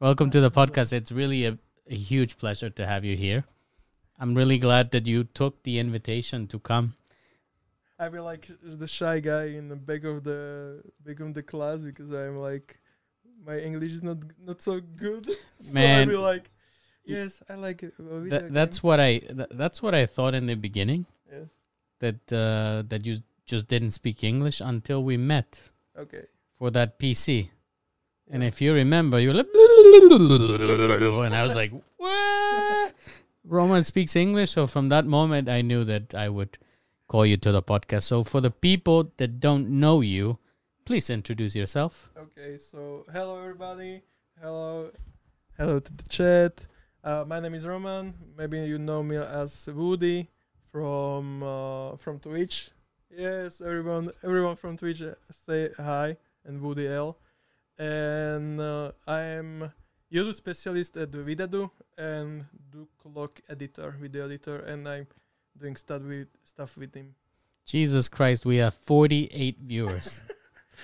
Welcome to the podcast. It's really a, a huge pleasure to have you here. I'm really glad that you took the invitation to come. I feel like the shy guy in the back of the back of the class because I'm like my English is not not so good. so Man. I feel like yes, I like it. That, that's games." what I th- that's what I thought in the beginning Yes. that uh, that you just didn't speak English until we met Okay. for that PC. And if you remember, you were like, and I was like, what? Roman speaks English. So from that moment, I knew that I would call you to the podcast. So for the people that don't know you, please introduce yourself. Okay. So hello everybody. Hello. Hello to the chat. Uh, my name is Roman. Maybe you know me as Vvudy from uh, from Twitch. Yes, everyone everyone from Twitch uh, say hi and Vvudy L. And uh, I am YouTube specialist at Vidadu and do clock editor, video editor, and I'm doing stuff with stuff with him. Jesus Christ, we have 48 viewers.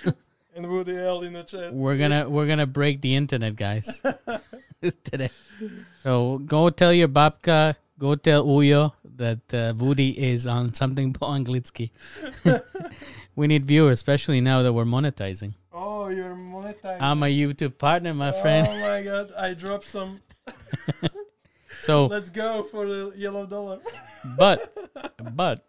And Vvudy L in the chat. we're gonna we're gonna break the internet, guys, today. So go tell your babka, go tell Uyo that uh, Vvudy is on something po anglicky. we need viewers, especially now that we're monetizing. Oh, you're monetizing. I'm a YouTube partner, my friend. Oh my god, I dropped some. So, Let's go for the yellow dollar. but but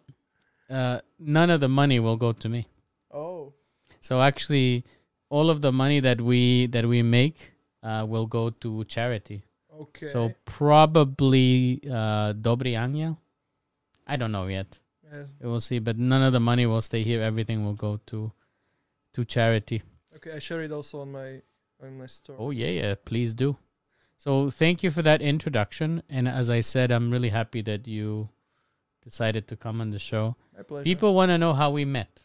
uh, none of the money will go to me. Oh, So actually, all of the money that we that we make uh, will go to charity. okay. So probably uh, Dobrý anjel. I don't know yet. yes. We'll see. But none of the money will stay here. Everything will go to to charity. Okay, I share it also on my on my store. Oh yeah, yeah. Please do. So thank you for that introduction. And as I said, I'm really happy that you decided to come on the show. My pleasure. People want to know how we met.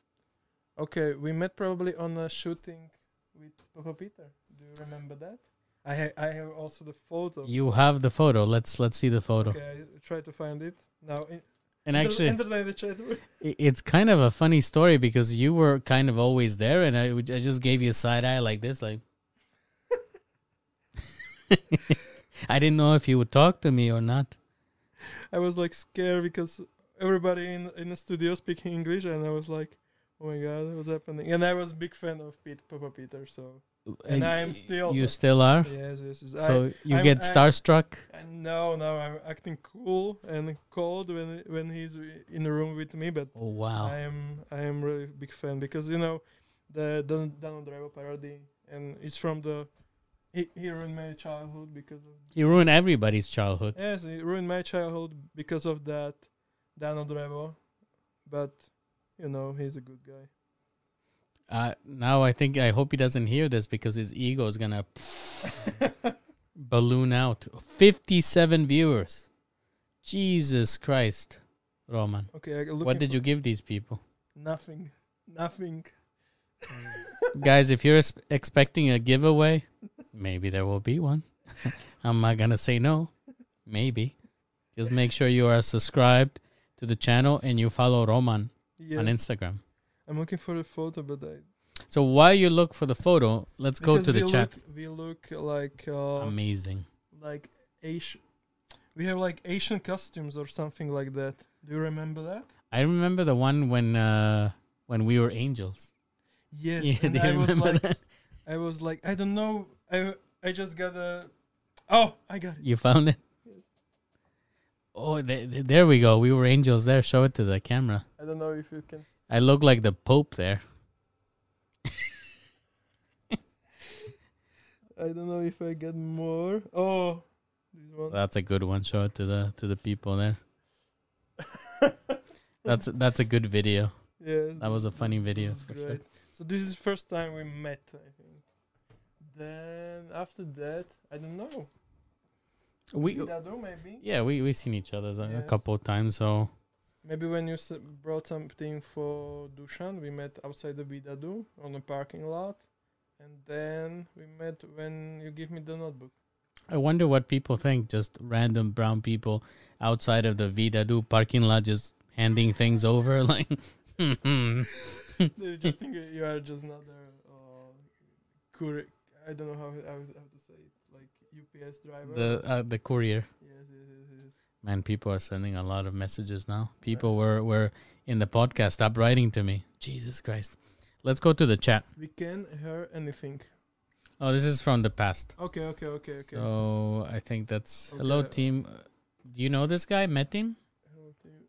Okay, we met probably on a shooting with Papa Peter. Do you remember that? I ha- I have also the photo. You have the photo. Let's let's see the photo. Okay, I try to find it now. In, And actually, entertain the chat. i- it's kind of a funny story because you were kind of always there, and I, I just gave you a side eye like this, like. I didn't know if you would talk to me or not. I was like scared because everybody in in the studio speaking English, and I was like, "Oh my god, what's happening?" And I was a big fan of Pete, Papa Peter, so And I am still- You still are. yes, yes. yes. So you I'm- get starstruck. I, no, no, I'm acting cool and cold when when he's in the room with me, but Oh wow! I am I am really big fan because you know the Don Donald Driver parody, and it's from the he, he ruined my childhood because of You ruin everybody's childhood. yes, he ruined my childhood because of that Donald Driver, but you know he's a good guy. Uh, now I think I hope he doesn't hear this because his ego is gonna balloon out. Fifty-seven viewers. Jesus Christ, Roman. Okay, What did you give these people? Nothing, nothing. Guys, if you're expecting a giveaway, maybe there will be one. I'm not to say no. Maybe. Just make sure you are subscribed to the channel and you follow Roman Yes. on Instagram. I'm looking for the photo, but I So while you look for the photo, let's go to the we chat. We look like uh, Amazing. like Asian. We have like Asian costumes or something like that. Do you remember that? I remember the one when uh when we were angels. Yes, Yeah, and I was like, that? I was like, I don't know. I I just got a. Oh, I got it. You found it? Yes. Oh, th- th- there we go. We were angels there. Show it to the camera. I don't know if you can. I look like the Pope there. I don't know if I get more. Oh, this one. That's a good one. Show it to the to the people there. That's that's a good video. yeah, That was a funny video for sure. great. So this is the first time we met, I think. Then after that, I don't know. We yeah we we seen each other a, a couple of times. So Maybe when you s- brought something for Dushan, we met outside the Vidadu on a parking lot, and then we met when you give me the notebook. I wonder what people think. Just random brown people outside of the Vidadu parking lot, just handing things over. Like, they just think you are just another uh, cur- I don't know how, how how to say it. like UPS driver. The uh, the courier. yes, yes, yes. Man, people are sending a lot of messages now. People were were in the podcast. Stop writing to me. Jesus Christ. Let's go to the chat. We can hear anything. Oh, this is from the past. Okay, okay, okay, okay. So I think that's hello team. Uh, Do you know this guy, Metin? Hello to you.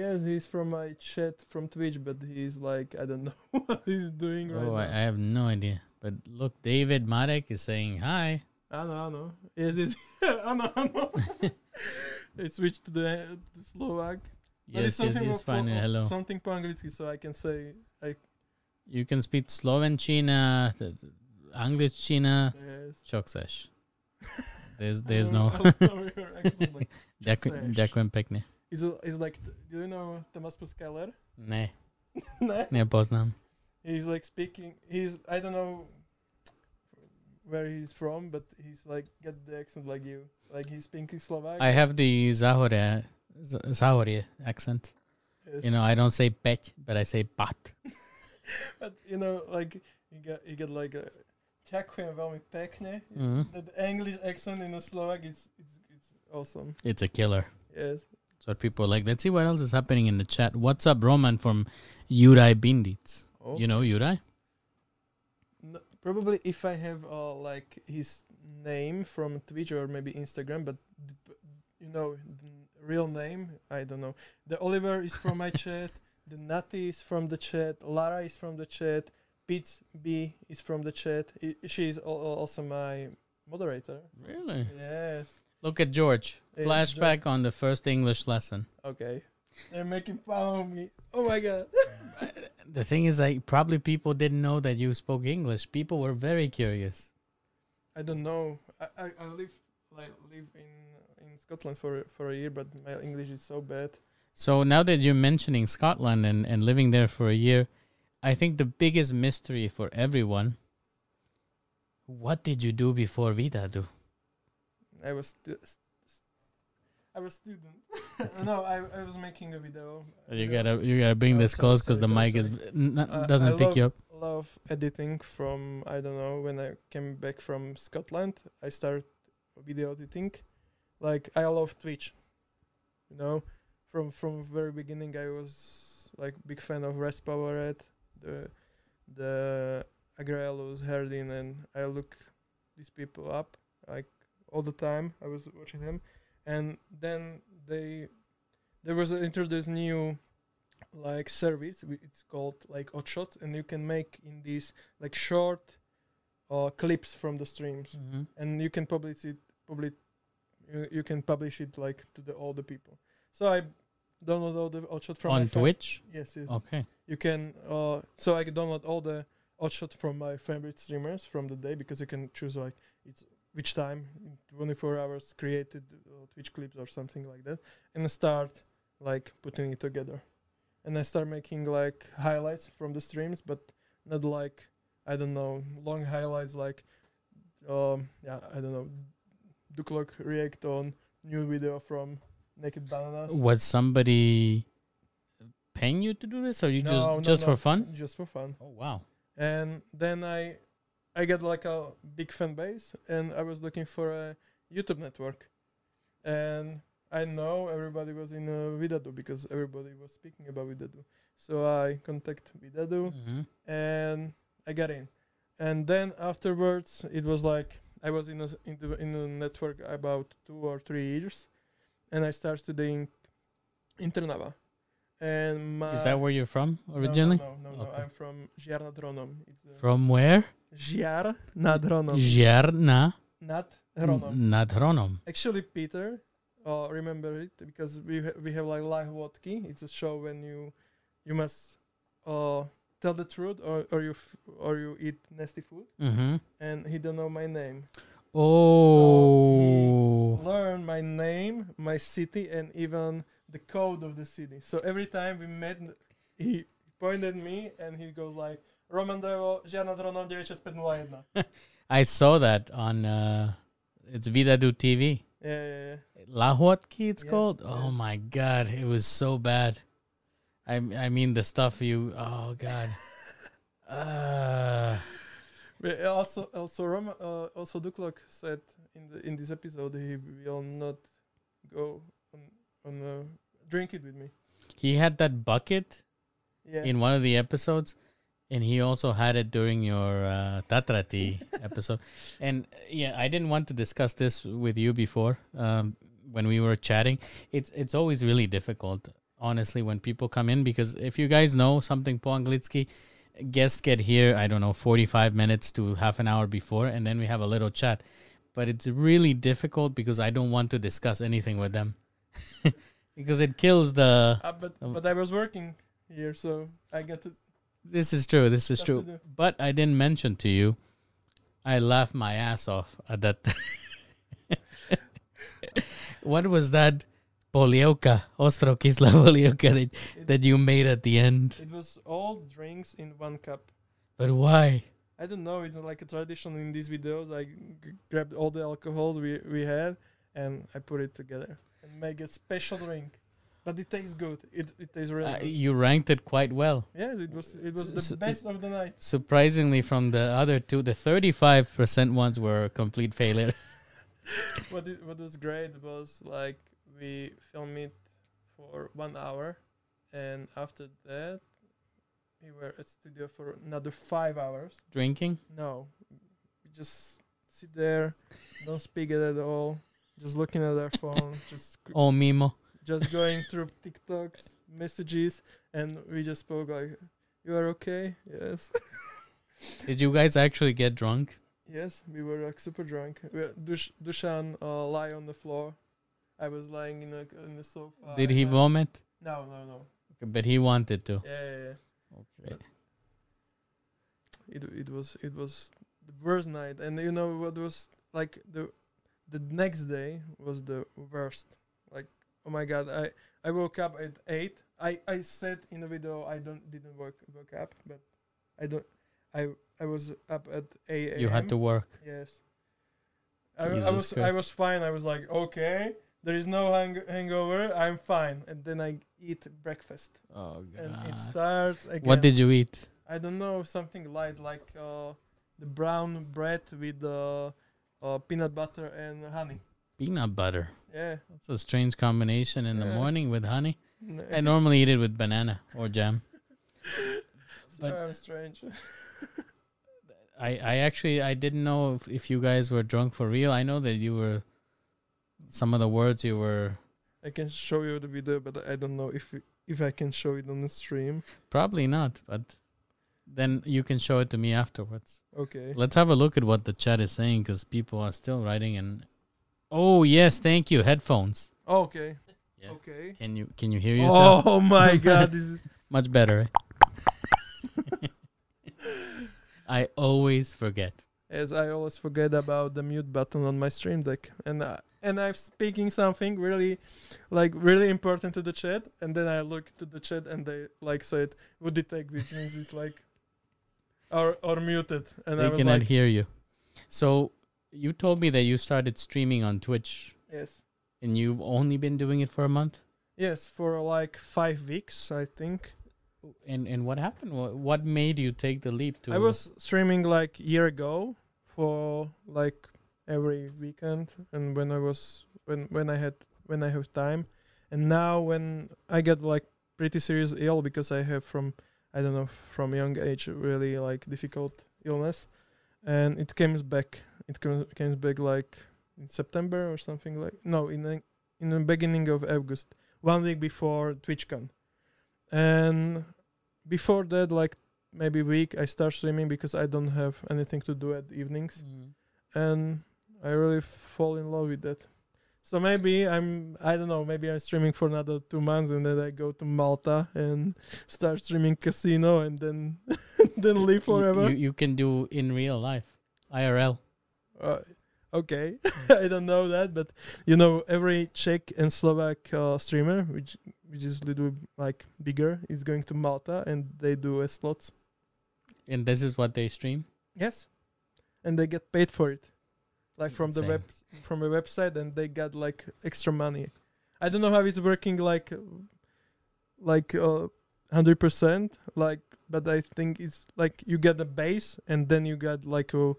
Yes, he's from my chat from Twitch, but he's like I don't know what he's doing right Oh, I, now. I have no idea. But look, David Marek is saying hi. I know, I know. Yes, yes. I know, I know. I switched to the, the Slovak. But it's Yes, yes, something yes. Fine. Hello. Something po anglicky, so I can say You can speak Slovenčina, Angličtina, yes. čo chceš. There's, there's no. will- I'll know your accent, like, Ďakujem, ďakujem pekne. He's, he's like, do you know Thomas Puskeller? Ne, no. nepoznám. He's like speaking. He's I don't know where he's from, but he's like got the accent like you. Like he's pinky Slovak. I have the Zahore, Z- Zahorie accent. Yes. You know, I don't say peť, but I say pat. but you know, like you get you get like a ďakujem veľmi pekne. Mhm. That English accent in the Slovak, it's it's it's awesome. It's a killer. Yes. That's what people like. Let's see what else is happening in the chat. What's up, Roman from Juraj Bindic? Oh. You know Juraj? Probably if I have uh, like his name from Twitch or maybe Instagram, but you know the real name, I don't know. The Oliver is from my chat. The Natty is from the chat. Lara is from the chat. Pete B is from the chat. I, she is al- al- also my moderator. Really? Yes. Look at George. Flashback on the first English lesson. Okay. They're making fun of me. Oh my god. The thing is, like, probably people didn't know that you spoke English. People were very curious. I don't know. I, I, I live like live in in Scotland for for a year, but my English is so bad. So now that you're mentioning Scotland and, and living there for a year, I think the biggest mystery for everyone what did you do before Vidadu? I was st- I was student. no, I, I was making a video. You gotta you gotta bring Oh, this sorry, close because the sorry, mic sorry, is Uh, doesn't I pick you up. love editing from I don't know when I came back from Scotland. I started video editing. Like I love Twitch. You know, from from very beginning I was like big fan of Res Powerhead, the the Agraelus, Herdyn, and I look these people up like all the time. I was watching them, and then they there was introduced new like service. It's called like Otshots, and you can make in these like short uh, clips from the streams, Mhm. and you can publish it. Publish you, you can publish it like to the all the people. So I download all the Otshot from my On Twitch? Yes, yes. Okay. You can uh so I can download all the Otshot from my favorite streamers from the day because you can choose like it's which time in 24 hours created uh, Twitch clips or something like that and I start like putting it together. And I start making like highlights from the streams but not like I don't know long highlights like um yeah I don't know Duklok react on new video from Naked Bananas. Was somebody paying you to do this or you No, just no, just no. for fun? Just for fun. Oh wow. and then I I got like a big fan base and I was looking for a YouTube network and I know everybody was in uh, Vidadu because everybody was speaking about Vidadu so I contact Vidadu Mhm. and I got in and then afterwards it was like I was in a, in, the, in a network about two or three years and I started studying in Trnava and my Is that where you're from No, no, originally? no no no, Okay. I'm from Žiar nad it's From where? Žiar nad Hronom. Žierna Nad Hronom. nad Hronom. Actually, Peter, uh, remember it because we ha- we have like live vodka. It's a show when you you must uh, tell the truth or or you f- or you eat nasty food. Mm-hmm. And he don't know my name. Oh. So Learn my name, my city, and even the code of the city. So every time we met, he pointed me and he goes like. Roman Drevo, Žiar nad Hronom 96501. I saw that on uh it's Vidadu TV. Yeah, yeah, yeah. Lahotki it's Yes, called? Oh my god, it was so bad. I I mean the stuff you oh god. Uh But also, also, Roma, uh, also Duklok said in the in this episode he will not go on on uh, drink it with me. He had that bucket Yeah. in one of the episodes, and he also had it during your uh, Tatratea episode. And yeah, I didn't want to discuss this with you before um, when we were chatting. It's it's always really difficult, honestly, when people come in because if you guys know something po anglitsky, guests get here. I don't know, forty five minutes to half an hour before, and then we have a little chat. But it's really difficult because I don't want to discuss anything with them. because it kills the Uh, but but I was working here, so I get to. This is true. This is true. But I didn't mention to you, I laughed my ass off at that. what was that polioka, ostro kisla polioka that, that you made at the end? It was all drinks in one cup. But why? I don't know. It's like a tradition in these videos. I g- grabbed all the alcohol we we had and I put it together and make a special drink. But it tastes good. It it tastes really Uh, good. you ranked it quite well. Yes, it was it was S- the best of the night. Surprisingly, from the other two, the 35% ones were a complete failure. what it, what was great was like we filmed it for one hour, and after that we were at studio for another five hours. Drinking? No, we just sit there, don't speak at all, just looking at our phone, just Oh, Mimo. Just going through TikToks, messages, and we just spoke like, "You are okay? Yes, Did you guys actually get drunk? yes." We were like super drunk. We, Dush, Dushan uh, lie on the floor. I was lying in a in the sofa. Did he vomit? No, no, no. Okay, But he wanted to. Yeah, yeah, yeah. Okay. It it was it was the worst night, and you know what was like the the next day was the worst. Oh my god, I I woke up at eight. I I said in the video I don't didn't work woke up, but I don't. I I was up at eight. You had to work. Yes. I, I was Jesus I was fine. I was like okay. There is no hang- hangover. I'm fine, and then I eat breakfast, Oh god. and it starts again. What did you eat? I don't know something light like uh, the brown bread with uh, uh, peanut butter and honey. Peanut butter. Yeah. That's a strange combination in the morning with honey. I normally eat it with banana or jam. but- I'm strange. I, I actually I didn't know if, if you guys were drunk for real. I know that you were some of the words you were I can show you the video, but I don't know if if I can show it on the stream. probably not, but then you can show it to me afterwards. Okay. Let's have a look at what the chat is saying because people are still writing and oh yes, thank you. Headphones. Okay. Yeah. Okay. Can you can you hear yourself? Oh my god, this is Much better. I always forget. as I always forget about the mute button on my stream deck, and uh, and I'm speaking something really, like really important to the chat, and then I look to the chat and they like said, "Would it take?" Which means it's like, or or muted, and I they was cannot like, hear you. So you told me that you started streaming on Twitch "Yes, and you've only been doing it for a month. yes," for like five weeks, I think. And and what happened? What, what made you take the leap to? I was streaming like year ago for like every weekend, and when I was when when I had when I have time, and now when I get like pretty serious ill because I have from I don't know from young age really like difficult illness, and it comes back. It comes comes back like in September or something like no in the, in the beginning of August, one week before TwitchCon, and before that like maybe week I start streaming because I don't have anything to do at evenings Mm. and I really fall in love with that. So maybe I'm I don't know, maybe I'm streaming for another two months and then I go to Malta and start streaming casino and then then live forever. You, you can do in real life, IRL. Uh, okay. I don't know that, but you know every Czech and Slovak uh, streamer which which is a little like bigger is going to Malta and they do a slots. And this is what they stream. Yes. And they get paid for it. Like from the web from a website and they got like extra money. I don't know how it's working like like uh, 100% like but I think it's like you get a base and then you get like uh,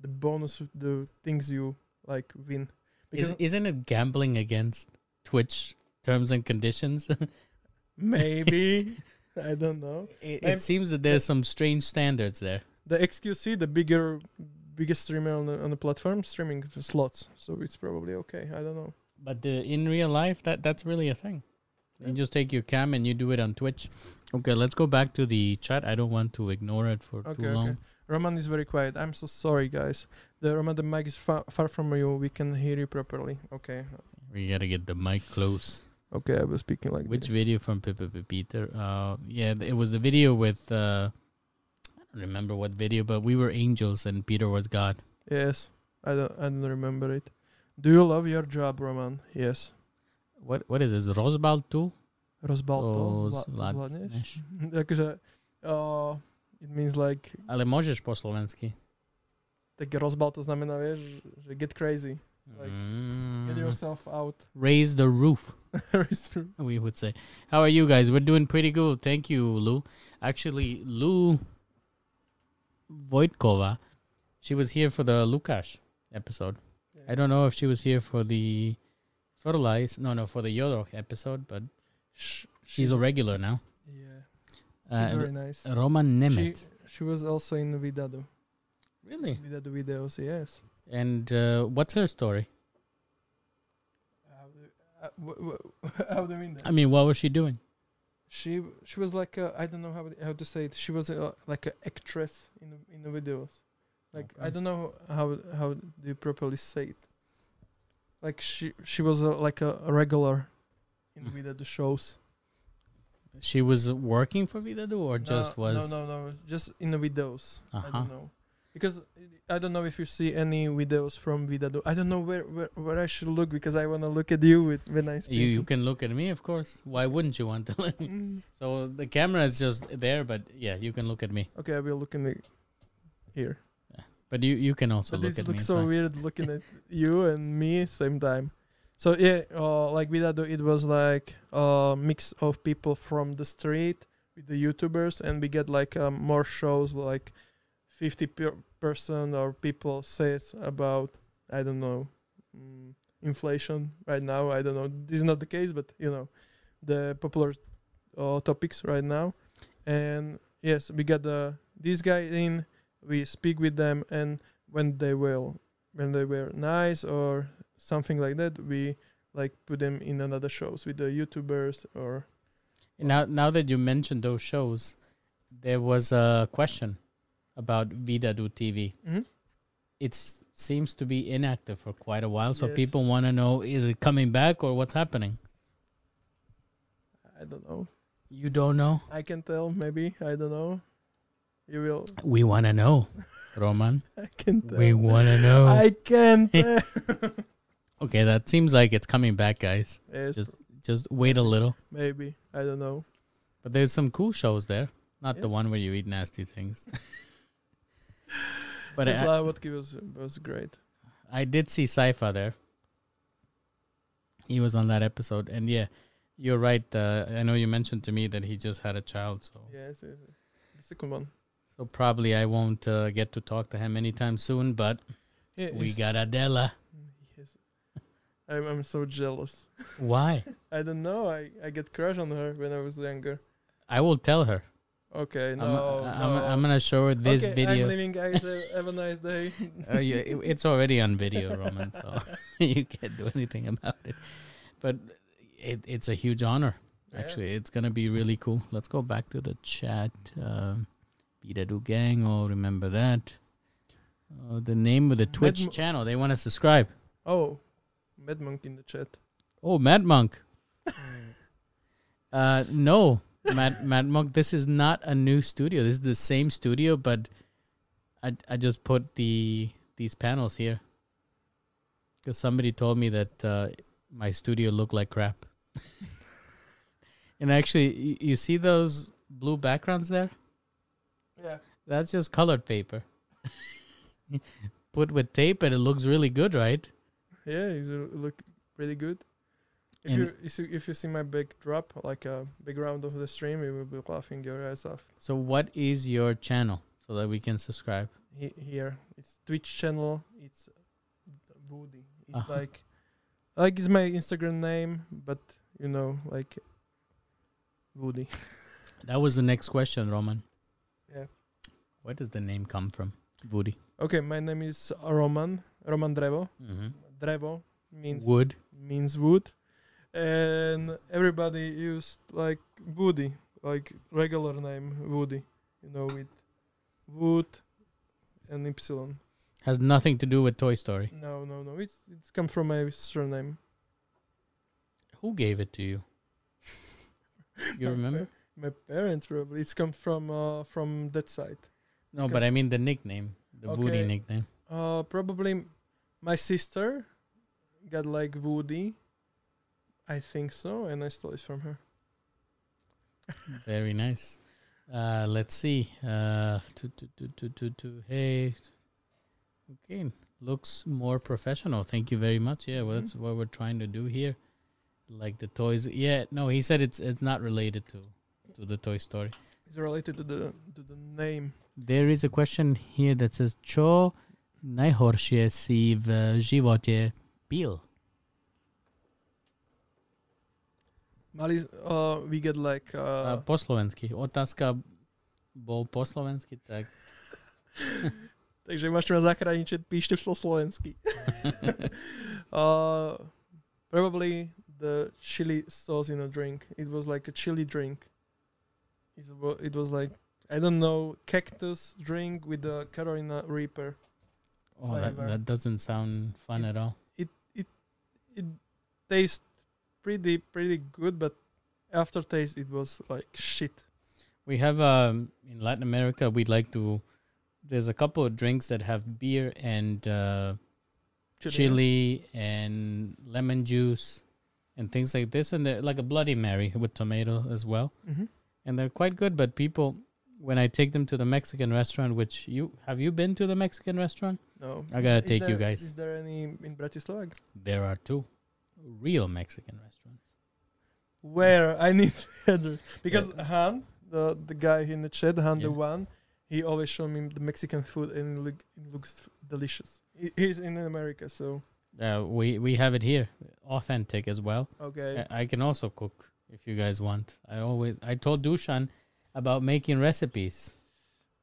the bonus, the things you like win. Is, Because isn't it gambling against Twitch terms and conditions? maybe I don't know. it, it seems that there's some strange standards there. The XQC, the bigger, biggest streamer on the on the platform, streaming slots, so it's probably okay. I don't know. But uh, in real life, that that's really a thing. You just take your cam and you do it on Twitch. Okay, let's go back to the chat. I don't want to ignore it for Okay, too okay. Roman is very quiet. I'm so sorry, guys. The Roman, the mic is far, far from you. We can hear you properly. Okay, We gotta get the mic close. okay. I was speaking like Which this. video from Papa Peter? Uh, yeah, it was the video with. Uh, I don't remember what video, but we were angels and Peter was God. Yes, I don't. I don't remember it. Do you love your job, Roman? Yes. What what is this? Rosbal too? Rozbal to, Roz- zva- Lad- zvládneš? Takže, uh, it means like, Ale môžeš po slovensky. tak rozbal to znamená, vieš, že get crazy. Like, Get Mm. yourself out. Raise the roof. It's true. we would say. How are you guys? We're doing pretty good. Thank you, Lou. Actually, Lou Voitkova, she was here for the Lukash episode. I don't know if she was here for the Fertilize. No, no, for the Yodo episode, but Sh- she's a regular now. Uh, very nice. Roman She, Nemeth. she was also in Vidadu. really? Vidadu videos, yes. And uh, what's her story? How do, uh, wh- wh- how do you mean that? I mean, what was she doing? she she was like a, I don't know how how to say it. She was a, like an actress in the, in the videos. Like I don't know how how do you properly say it. Like she she was a, like a, a regular in Mm. Vidadu shows. She was working for Vidadu or just was? no no no just in the videos. I Uh-huh. don't know because I don't know if you see any videos from Vidadu. I don't know where where, where I should look because I want to look at you with when I speak. You you can look at me, of course. Why wouldn't you want to? look? Mm. so the camera is just there, but yeah, you can look at me. Okay, I will look in the here. But you you can also but look at me. looks so weird looking at you and me same time. So yeah, uh, like Vidadu, it was like a mix of people from the street with the YouTubers, and we get like um, more shows like fifty per person or people says about I don't know mm, inflation right now. I don't know. This is not the case, but you know the popular uh, topics right now. And yes, we got the this guy in. We speak with them, and when they will, when they were nice or something like that, we like put them in another shows with the YouTubers or Now now that you mentioned those shows, there was a question about Vidadu TV. Mhm. It seems to be inactive for quite a while, so Yes. people want to know: is it coming back or what's happening? I don't know. You don't know. I can tell. Maybe I don't know. You will. We want to know, Roman. I can tell. we want to know. I can tell. Okay, that seems like it's coming back, guys. yes, Just just wait a little. maybe I don't know. But there's some cool shows there. Not the one where you eat nasty things. but I, Slavodky was was great. I did see Saifa there. He was on that episode, and yeah, you're right. Uh, I know you mentioned to me that he just had a child, so Yes, yes, yes. the second one. so probably I won't uh, get to talk to him anytime soon. But Yeah, we got Adela. I'm I'm so jealous. Why? I don't know. I I get crush on her when I was younger. I will tell her. Okay, no, I'm, I'm, no. I'm gonna show her this okay, video. I'm leaving, guys. Uh, have a nice day. It- it's already on video, Roman, so you can't do anything about it. But it, it's a huge honor. Yeah. Actually, it's gonna be really cool. Let's go back to the chat. Um, Vidadu Gang, oh, remember that. Uh, the name of the Twitch channel. They want to subscribe. Oh, Mad Monk in the chat. Oh, Mad Monk. Uh, no, Mad Mad Monk. This is not a new studio. This is the same studio, but I I just put the these panels here because somebody told me that uh, my studio looked like crap. and actually, you, you see those blue backgrounds there? Yeah. That's just colored paper. Put with tape, and it looks really good, right? Yeah, uh, look really good. If And- you, if you if you see my big drop, like a big round of the stream, you will be laughing your ass off. So what is your channel so that we can subscribe? He, here, it's Twitch channel. It's Vvudy. It's Uh-huh. like like it's my Instagram name, but you know, like Vvudy. That was the next question, Roman. Yeah. Where does the name come from? Vvudy. Okay, my name is Roman. Roman Drevo. Mm-hmm. Drevo means Wood. means wood, and everybody used like Woody, like regular name Woody. You know, with wood and ypsilon. Has nothing to do with Toy Story. No, no, no. It's it's come from my surname. Who gave it to you? You My remember? pa- My parents probably. It's come from uh from that side. No, but I mean the nickname, the Vvudy nickname. Uh, probably my sister got like Vvudy. I think so, and I stole it from her. Very nice. Uh, let's see. Uh, to, to, to, to, to, to, hey. Okay. Looks more professional. Thank you very much. Yeah, well, that's what we're trying to do here. Like the toys. Yeah, no, he said it's it's not related to to the Toy Story. It's related to the to the name. There is a question here that says, Čo najhoršie si v živote pil? Mali, uh, we get like Uh, uh, po slovensky. Otázka bol po slovensky, tak takže máš ma zachrániť, píšte po slovensky. uh, probably the chili sauce in a drink. It was like a chili drink. It was, it was like I don't know cactus drink with the Carolina Reaper. Oh, that, that doesn't sound fun at all. It it it tastes pretty pretty good, but aftertaste it was like shit. We have um in Latin America we'd like to there's a couple of drinks that have beer and uh, chili and lemon juice and things like this and they're like a bloody mary with tomato as well hmm and they're quite good but people when I take them to the Mexican restaurant which you have you been to the Mexican restaurant No, I gotta is take you there- guys. Is there any in Bratislava? there are two real Mexican restaurants Where I need because Han, the the guy in the chat, Han the one, he always show me the Mexican food and it, look, it looks delicious. He's in America, so uh, we we have it here authentic as well okay. I I can also cook if you guys want. I always I told Dushan about making recipes.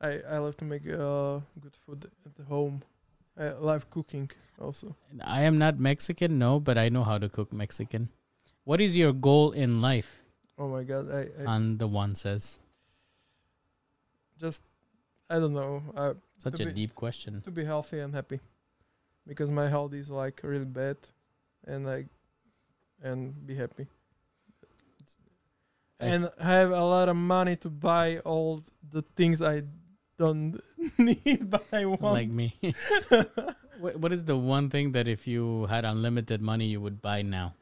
I I love to make uh good food at home. I love cooking also. And I am not Mexican, no, but I know how to cook Mexican. What is your goal in life? Oh my god, I, I And the one says. just I don't know. I Such a be- deep question. to be healthy and happy because my health is like really bad and like and be happy I- and have a lot of money to buy all the things i don't need but i want Like me. what, what is the one thing that if you had unlimited money you would buy now?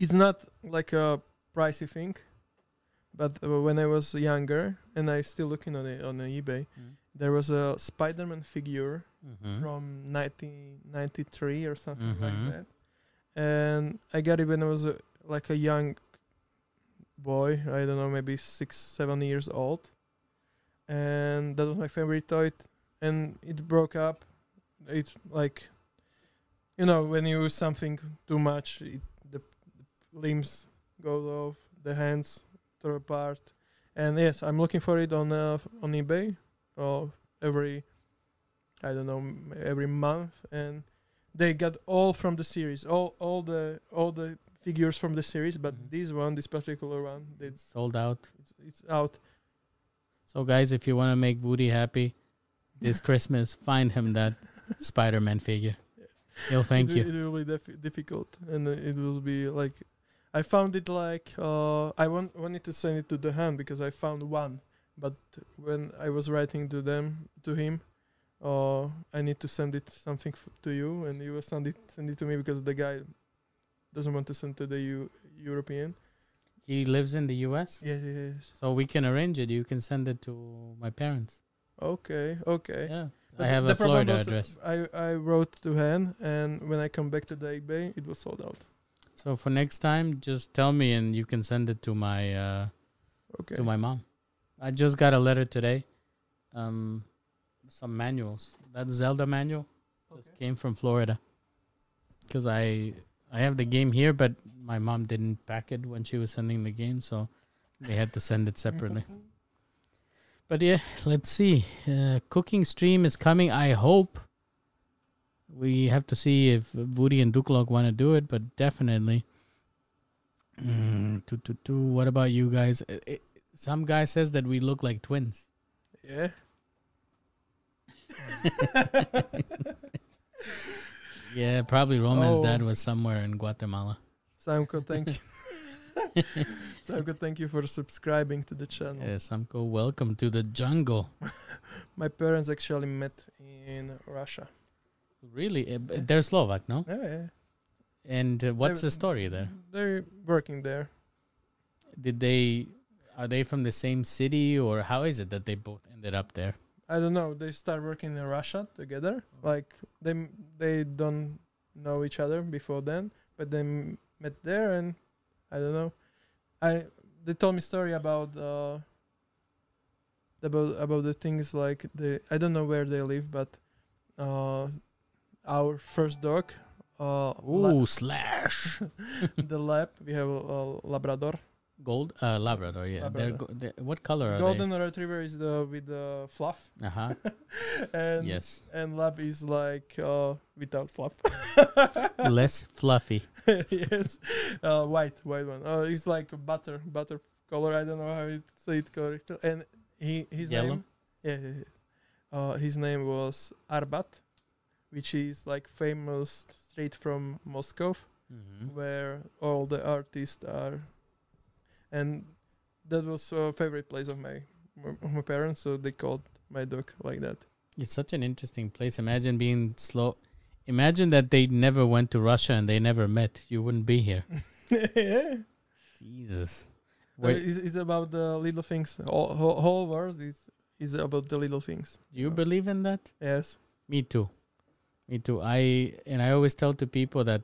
it's not like a pricey thing but uh, when i was younger and i still looking on it on ebay there was a spider-man figure Mm-hmm. from 1993 or something like Mhm. that. And I got it when I was a, like a young boy. I don't know, maybe six, seven years old. And that was my favorite toy. And it broke up. It's like, you know, when you use something too much, it, the, the limbs go off, the hands tear apart. And yes, I'm looking for it on uh, on eBay. Or every I don't know every month, and they got all from the series, all all the all the figures from the series. But Mhm. this one, this particular one, it's Sold out. it's, it's out. So guys, if you want to make Vvudy happy this Christmas, find him that Spider-Man figure. Yo, thank it, you. It will be dif- difficult, and uh, it will be like I found it like uh, I want wanted to send it to the hand because I found one, but when I was writing to them to him. Uh, I need to send it something f- to you, and you will send it send it to me because the guy doesn't want to send to the U- European. He lives in the US, Yes, yes. so we can arrange it. You can send it to my parents. Okay, okay. Yeah. But I have the a Florida address. I I wrote to Han, and when I come back to the eBay, it was sold out. So for next time, just tell me and you can send it to my uh, Okay. to my mom. I just got a letter today. Um, some manuals. That Zelda manual just came from Florida. Because I I have the game here, but my mom didn't pack it when she was sending the game, so they had to send it separately. But yeah, let's see. Uh, cooking stream is coming. I hope. We have to see if Vvudy and Duklok want to do it, but definitely. Mm, tu- tu- tu. What about you guys? Uh, it- some guy says that we look like twins. Yeah. Yeah, probably Roman's Oh. dad was somewhere in Guatemala. Samko, thank you. Samko, thank you for subscribing to the channel. Yeah, Samko, welcome to the jungle. My parents actually met in Russia. Really? Uh, They're Slovak, no? Yeah, yeah. And uh, what's They- the story there? They're working there. Did they are they from the same city or how is it that they both ended up there? I don't know. They start working in Russia together. Like they they don't know each other before then, but they m- met there, and I don't know. I they told me story about uh about about the things like the I don't know where they live, but uh our first dog uh Ooh, slash. the lab we have a, a Labrador. Gold uh Labrador, yeah. They're, go- Labrador. they what color are Golden Retriever is the with the fluff. Uh-huh. and yes. and lab is like uh without fluff. Less fluffy. yes, uh, white, white one. Uh, it's like butter, butter color. I don't know how to say it correctly. And he, his Yellow? name, yeah, yeah, yeah. Uh, his name was Arbat, which is like famous straight from Moscow, Mhm. where all the artists are, and that was a favorite place of my of my parents. So they called my dog like that. It's such an interesting place. Imagine being slow. Imagine that they never went to Russia and they never met. You wouldn't be here. yeah. Jesus. Uh, it's, it's about the little things. All, whole, whole world is is about the little things. do you believe in that? Yes. Me too. Me too. I and I always tell to people that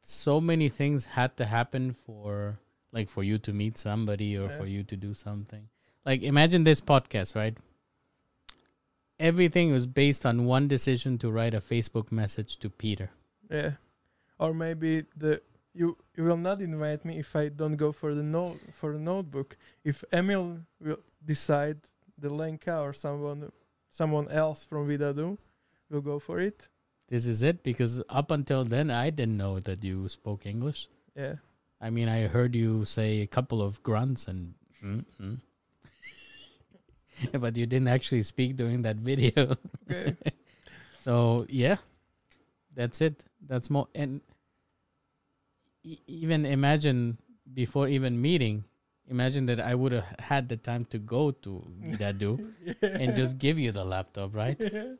so many things had to happen for like for you to meet somebody or Yeah. for you to do something. Like imagine this podcast, right? Everything was based on one decision to write a Facebook message to Peter. Yeah. Or maybe the you you will not invite me if I don't go for the note for the notebook. If Emil will decide the Lenka or someone someone else from Vidadu will go for it. This is it because up until then I didn't know that you spoke English. Yeah. I mean, I heard you say a couple of grunts and mm, mm. but you didn't actually speak during that video. Okay. So yeah, that's it. That's more. And e- even imagine before even meeting, imagine that I would have had the time to go to Dadu and just give you the laptop, right? Yeah.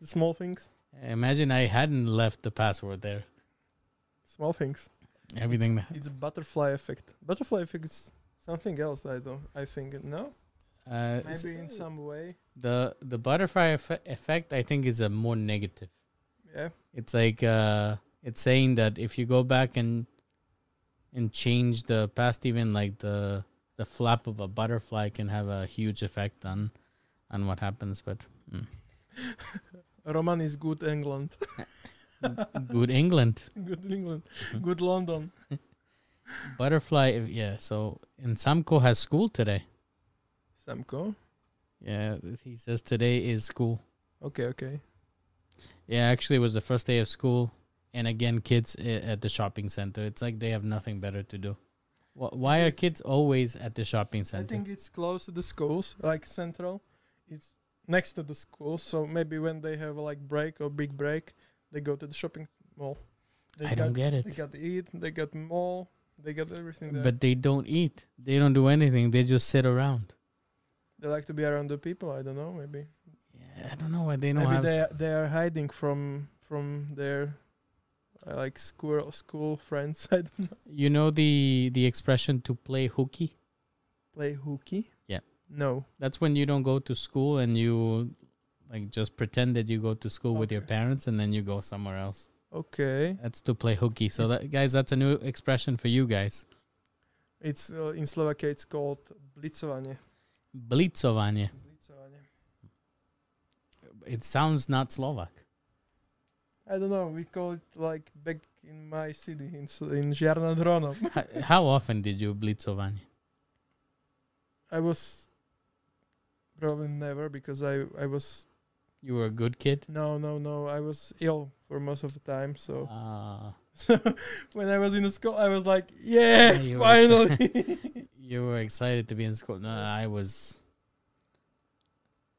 The small things. Imagine I hadn't left the password there. Small things. Everything. It's a butterfly effect. Butterfly effect is something else. I don't. I think no. uh, Maybe in some way. the the butterfly effe- effect, I think, is a more negative. Yeah. It's like uh, it's saying that if you go back and and change the past, even like the the flap of a butterfly can have a huge effect on on what happens. But mm. Roman is good England. good England good England. Mhm. Good London. butterfly. Yeah. So and Samko has school today. Samko. Yeah, he says today is school. Okay. Okay. Yeah, actually, it was the first day of school, and again, kids at the shopping center. It's like they have nothing better to do. Wh- Why are kids always at the shopping center? I think it's close to the schools, like central. It's next to the school, so maybe when they have like break or big break, they go to the shopping mall. They I got, don't get it. They got eat. They got mall. They got everything there. But they don't eat. They don't do anything. They just sit around. they like to be around the people. I don't know. Maybe. Yeah, I don't know why they don't maybe they they are hiding from from their uh, like school school friends. I don't know. You know the the expression to play hooky. Play hooky. Yeah. No. That's when you don't go to school and you like just pretend that you go to school with your parents and then you go somewhere else. Okay. That's to play hooky. So that guys, that's a new expression for you guys. It's uh, in Slovakia. It's called blitzovanie. Blitzovanie. Blitzovanie. It sounds not Slovak. I don't know. We call it like back in my city in in Žiarna. How often did you blitzovanie? I was probably never because I I was You were a good kid. no no no I was ill for most of the time. So Ah, so when I was in the school, I was like, yeah, You were finally. you were excited to be in school. No, I was.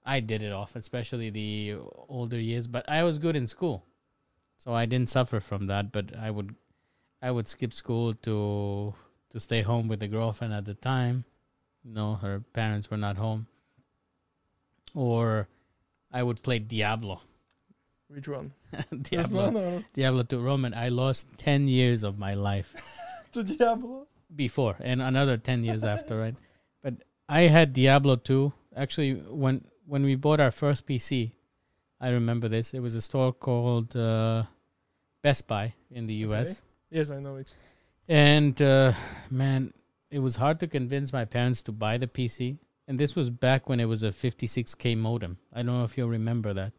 I did it off, especially the older years. But I was good in school, so I didn't suffer from that. But I would, I would skip school to to stay home with the girlfriend at the time. No, her parents were not home. Or, I would play Diablo. Which one? This Diablo, one or Diablo to Roman. I lost ten years of my life. the Diablo? before and another 10 years after right but i had diablo 2 actually when when we bought our first pc i remember this it was a store called uh, best buy in the us Yes, I know it. and uh, man it was hard to convince my parents to buy the pc and this was back when it was a 56k modem i don't know if you'll remember that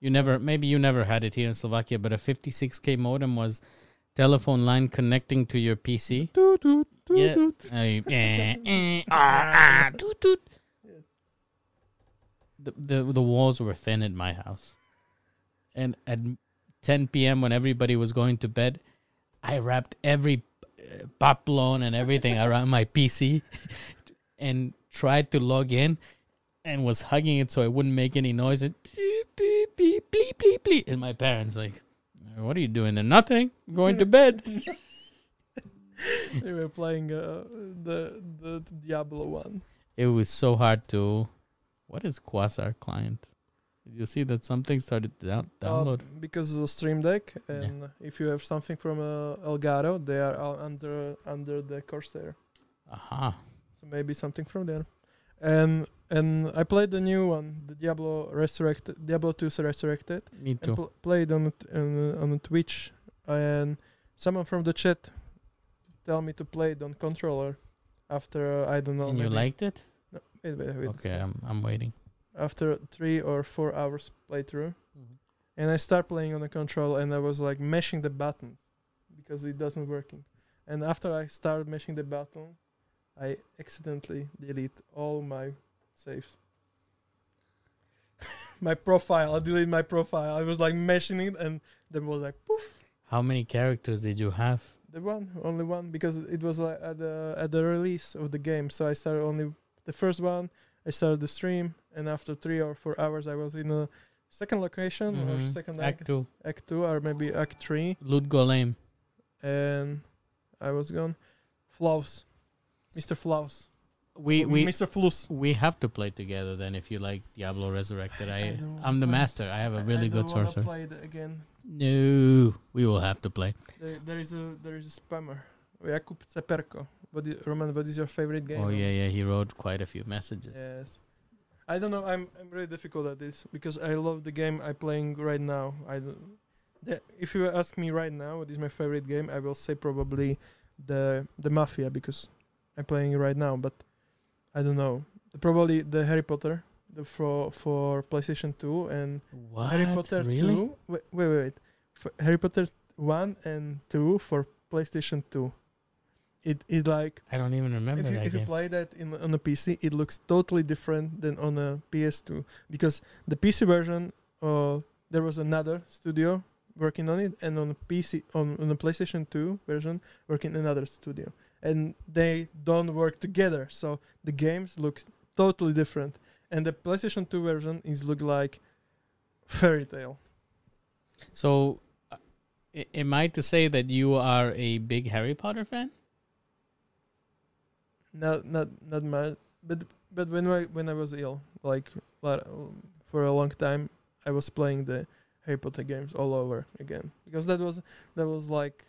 you never maybe you never had it here in slovakia but a 56k modem was telephone line connecting to your pc Yeah. eh, eh, ah, ah. The, the the walls were thin at my house, and at 10 p.m. when everybody was going to bed, I wrapped every uh, paplon and everything around my PC, and tried to log in, and was hugging it so it wouldn't make any noise. And beep beep beep bleep bleep bleep. And my parents like, "What are you doing?" And nothing. Going to bed. they were playing uh, the the Diablo one. it was so hard to what is quasar client did you see that something started to down- download Uh, because of the Stream Deck, and if you have something from uh, Elgato, they are all under under the Corsair. aha So maybe something from there. And and I played the new one, the Diablo Resurrected, Diablo 2 Resurrected, me too pl- played on it- on on Twitch. And someone from the chat tell me to play it on controller. After uh, I don't know, and you liked it No, wait, wait, wait. okay I'm, I'm waiting After three or four hours playthrough, and I start playing on the controller, and I was like mashing the buttons because it doesn't working. And after I started mashing the button, I accidentally delete all my saves. my profile, I deleted my profile. I was like mashing it, and then was like poof, how many characters did you have the one, only one, because it was like at the at the release of the game. So I started only the first one. I started the stream, and after three or four hours, I was in a second location or Mhm. second act, act 2 act two or maybe act three, loot golem and I was gone. Flaws, Mr. Flaws, we we Mr. Flus. we have to play together then if you like diablo resurrected i, I i'm the master i have a really good I wanna sorcerer play it again. no we will have to play There, there is a there is a spammer. Jakub Ceperko. What is, Roman? What is your favorite game? oh yeah yeah he wrote quite a few messages Yes. I don't know. I'm I'm really difficult at this because I love the game I'm playing right now. I don't, if you ask me right now what is my favorite game, I will say probably the the Mafia because I'm playing it right now. But I don't know. Probably the Harry Potter the for for PlayStation 2 and what Harry Potter really 2. Wait, wait, wait. For Harry Potter 1 and 2 for PlayStation 2. It it like i don't even remember if you, that if you play that in on a PC, it looks totally different than on a PS2 because the PC version, uh, there was another studio working on it, and on a PC on, on the PlayStation 2 version working another studio, and they don't work together. So the games look totally different, and the PlayStation 2 version is look like fairy tale. So, uh, a- am I to say that you are a big Harry Potter fan? Not not not much, but but when I when I was ill, like for a long time, I was playing the Harry Potter games all over again because that was that was like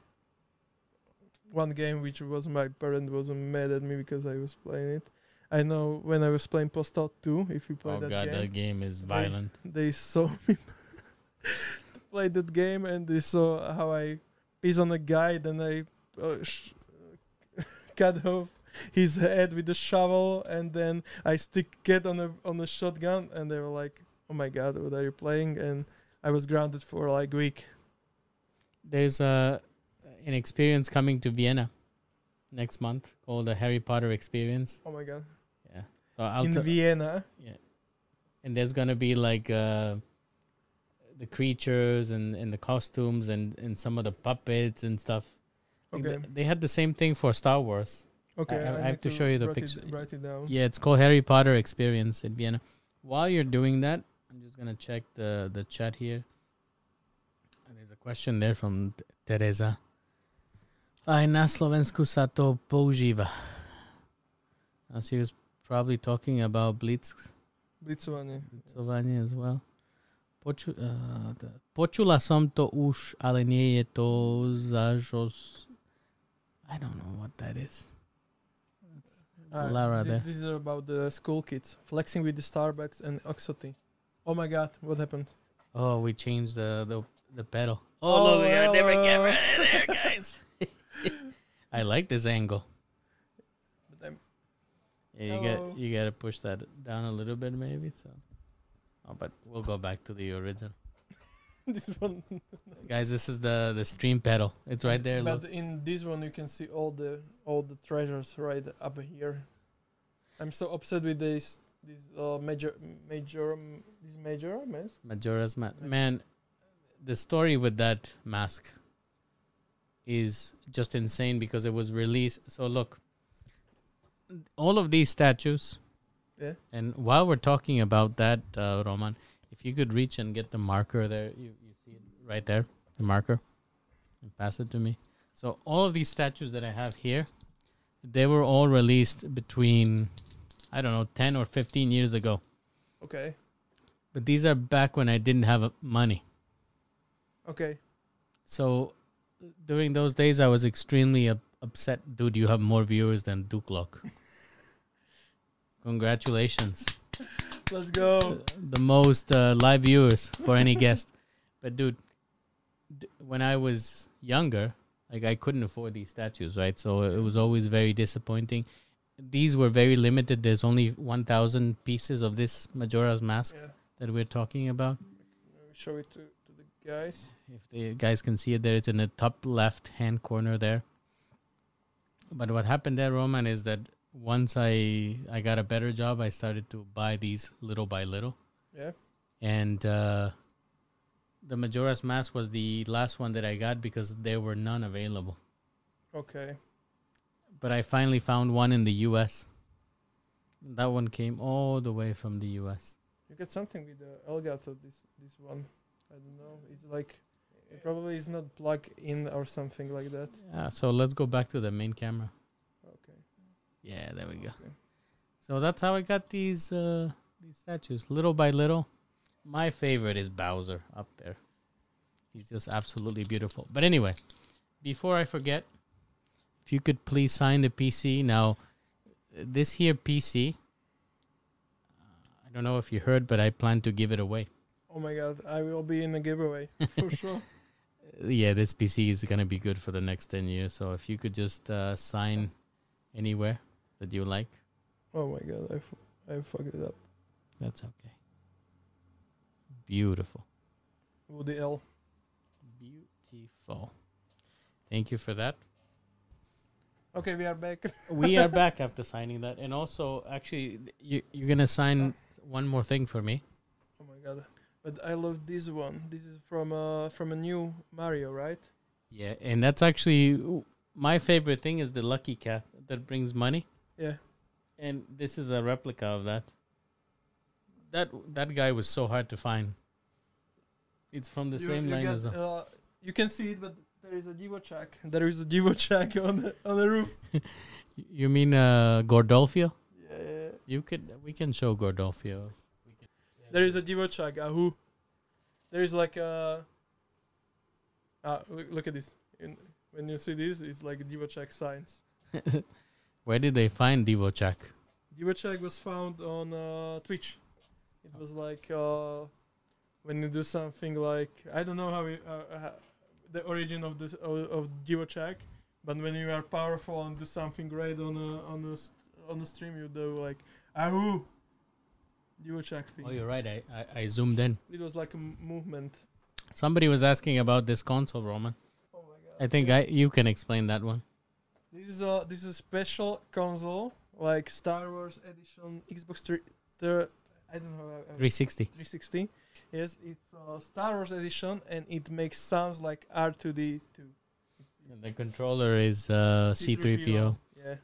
one game which was my parent wasn't mad at me because I was playing it. I know when I was playing Postal 2, if you play oh that god, game, that game is They- violent. they saw me play that game and they saw how I piss on a guy, then I uh, sh- cut off his head with a shovel, and then I stick it on a on a shotgun, and they were like, "Oh my god, what are you playing?" And I was grounded for like a week. There's a an experience coming to Vienna next month called the Harry Potter experience. Oh my god, Yeah. So I'll in t- Vienna. Yeah, and there's gonna be like uh, the creatures and, and the costumes and, and some of the puppets and stuff. Like, Okay, th- They had the same thing for Star Wars. okay. I- I have need to show you the write it- picture. write it down. Yeah, it's called Harry Potter Experience in Vienna. While you're doing that, I'm just gonna check the the chat here. And there's a question there from T- Teresa. Aj na Slovensku sa to používa. Uh, she was probably talking about blitz Blitzovanie. blitzovanie as well. Poču, uh, počula som to už, ale nie je to zažos... I don't know what that is. Ah, Lara thi- there. This is about the school kids flexing with the Starbucks and Oxoti. Oh my god, what happened? Oh, we changed the the, the pedal. Oh, Oh, look, we got a different hello. camera there, guys. I like this angle. Yeah, you Hello. got you got to push that down a little bit, maybe. So, oh, but we'll go back to the original, this one. guys. This is the the stream pedal. It's right there. But Look. in this one, you can see all the all the treasures right up here. I'm so upset with this this uh, major major this major mask. Majora's Mask. Man, the story with that mask is just insane because it was released. So look, all of these statues. Yeah. And while we're talking about that, uh, Roman, if you could reach and get the marker there, you, you see it right there, the marker, and pass it to me. So all of these statues that I have here, they were all released between, I don't know, 10 or 15 years ago. Okay, But these are back when I didn't have uh, money. okay. So during those days, I was extremely up- upset. Dude, you have more viewers than Duklok. Congratulations. Let's go. The most uh, live viewers for any guest. But dude, d- when I was younger, like I couldn't afford these statues, right? So it was always very disappointing. These were very limited. There's only 1,000 pieces of this Majora's Mask Yeah. that we're talking about. Show it to, the guys. If the guys can see it there, it's in the top left hand corner there. But what happened there, Roman, is that once I I got a better job, I started to buy these little by little, Yeah. and uh, the Majora's Mask was the last one that I got because there were none available. Okay. But I finally found one in the U.S. That one came all the way from the U.S. You get something with the Elgato. This this one. I don't know. It's like it probably is not plugged in or something like that. Yeah, so let's go back to the main camera. Okay. Yeah, there we go. okay. So that's how I got these uh these statues, little by little. My favorite is Bowser up there. He's just absolutely beautiful. But anyway, before I forget, if you could please sign the PC now. This here PC, uh, I don't know if you heard, but I plan to give it away. Oh my god, I will be in the giveaway for sure. Yeah, this PC is gonna be good for the next ten years. So if you could just uh, sign anywhere that you like, Oh my god, I, I fucked it up. that's okay. Beautiful. Vvudy L. Beautiful. Thank you for that. Okay, we are back. We are back after signing that, and also, actually, you you're gonna sign one more thing for me. Oh my god. But I love this one. This is from uh from a new Mario, right? Yeah, and that's actually my favorite thing is the lucky cat that brings money, Yeah. and this is a replica of that. That that guy was so hard to find. It's from the you, same you line get, as the. uh, you can see it, but there is a Divochak. There is a Divochak on the on the roof. You mean uh, Gordolfio? Yeah. You could we can show Gordolfio. There is a Divochak. Ahu. There is like a. Ah, look, look at this. In, when you see this, it's like divo Divochak signs. Where did they find Divochak? Divochak was found on uh, Twitch. It was like uh, when you do something like I don't know how, it, uh, uh, the origin of this of, of Divočak, but when you are powerful and do something great on a on a st- on a stream, you do like ahoo. Divočak thing. Oh, you're right. I, I, I zoomed in. It was like a m- movement. Somebody was asking about this console, Roman. Oh my god. I think I you can explain that one. This is a this is a special console like Star Wars edition Xbox 3. Thir- I don't know. uh, 360. 360. Yes, it's a Star Wars edition, and it makes sounds like R2D2. And the controller is uh, C3PO. Yeah.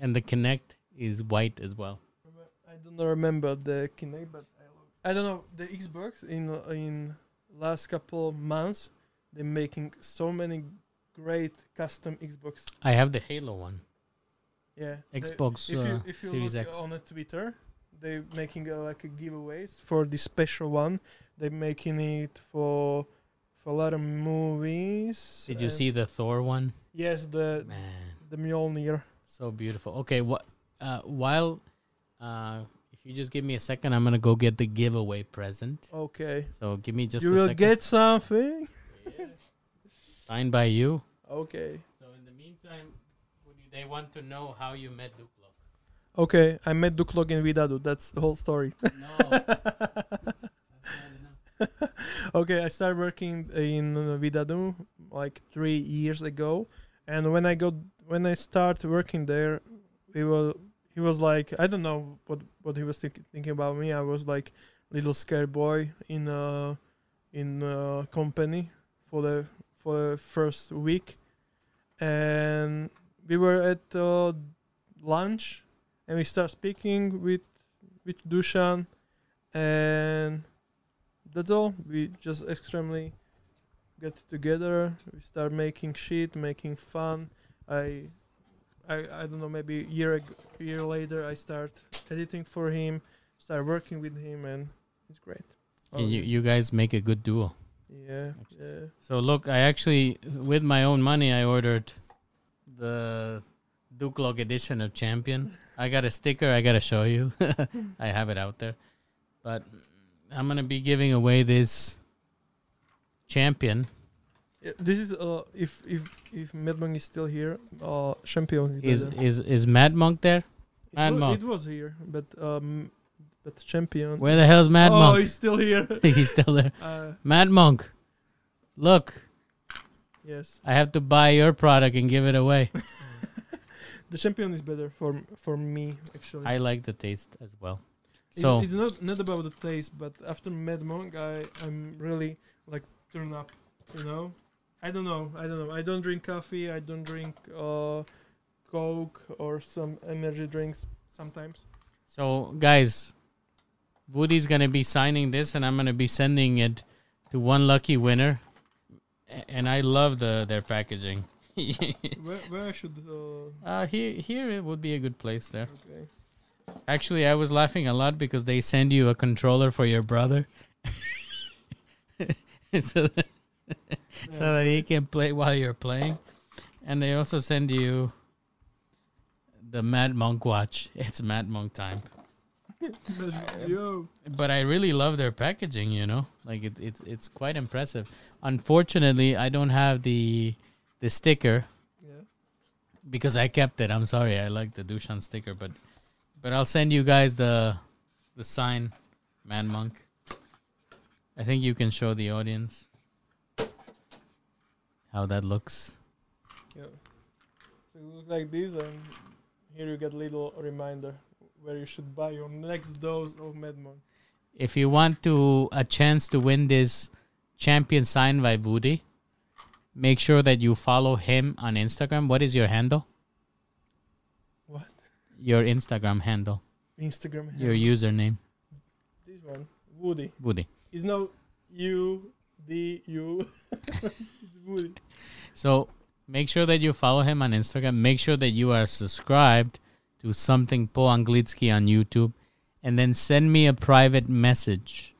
And the Kinect is white as well. I don't remember the Kinect, but I, love I don't know the Xbox in in last couple months. They're making so many great custom Xbox. I have the Halo one. Yeah. the- Xbox if you uh, if you Series look X. on a Twitter, they're making uh, like a giveaways for this special one. They're making it for for a lot of movies. Did you see the Thor one? Yes, the Man, the Mjolnir. so beautiful. Okay, what? Uh, while, uh, if you just give me a second, I'm gonna go get the giveaway present. Okay. So give me just you a will second. get something. Signed by you. Okay. So in the meantime, would you, they want to know how you met Duklok. Okay. I met Duklok in Vidadu. That's the whole story. No. okay, I started working in uh, Vidadu like three years ago, and when I got when I started working there, we was he was like I don't know what what he was think, thinking about me. I was like little scared boy in a in a company for the for the first week, and we were at uh, lunch, and we start speaking with with Dushan, and that's all. We just extremely get together. We start making shit, making fun. I, I, I don't know. Maybe a year ag- year later, I start editing for him, start working with him, and it's great. And you, you guys make a good duo. yeah, yeah. So look, I actually, with my own money, I ordered the Duklok edition of Champion. I got a sticker. I gotta show you. I have it out there, but I'm gonna be giving away this Champion. This is uh, if if if Mad Monk is still here, uh, champion Is better. is is Mad Monk there? it, Mad wa- Monk. it was here, but um, but champion. Where the hell's Mad oh, Monk? Oh, he's still here. He's still there. uh, Mad Monk, look, yes. I have to buy your product and give it away. The champion is better for for me actually. I like the taste as well. It- So it's not not about the taste, but after Mad Monk, I I'm really like turn up. You know, I don't know. I don't know. I don't drink coffee. I don't drink uh, Coke or some energy drinks sometimes. So, guys, Vvudy's gonna be signing this, and I'm gonna be sending it to one lucky winner. And I love the their packaging. where where I should? Uh, uh, here, here it would be a good place there. okay. Actually, I was laughing a lot because they send you a controller for your brother, so that, so that he can play while you're playing, and they also send you the Mad Monk watch. It's Mad Monk time. Yo. but I really love their packaging. You know, like it, it's it's quite impressive. Unfortunately, I don't have the the sticker Yeah. because I kept it. I'm sorry, I like the Dushan sticker, but but I'll send you guys the the sign, Mad Monk. I think you can show the audience how that looks. Yeah. So it looks like this, and here you get little reminder where you should buy your next dose of Mad Monk. If you want to a chance to win this champion sign by Vvudy, make sure that you follow him on Instagram. What is your handle? What? Your Instagram handle. Instagram. Your username. This one, Vvudy. Vvudy. It's no U D U. Vvudy. So make sure that you follow him on Instagram. Make sure that you are subscribed to something po Anglicky on YouTube. And then send me a private message.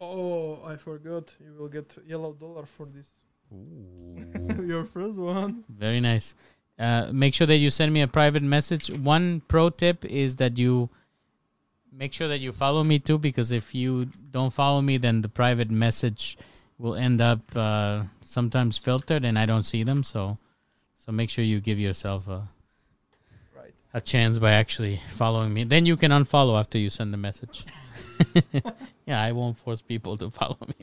Oh, I forgot. You will get yellow dollar for this. Ooh. Your first one. Very nice. Uh, make sure that you send me a private message. One pro tip is that you make sure that you follow me too, because if you don't follow me, then the private message will end up uh, sometimes filtered, and I don't see them. So, so make sure you give yourself a Right. a chance by actually following me. Then you can unfollow after you send the message. yeah, I won't force people to follow me.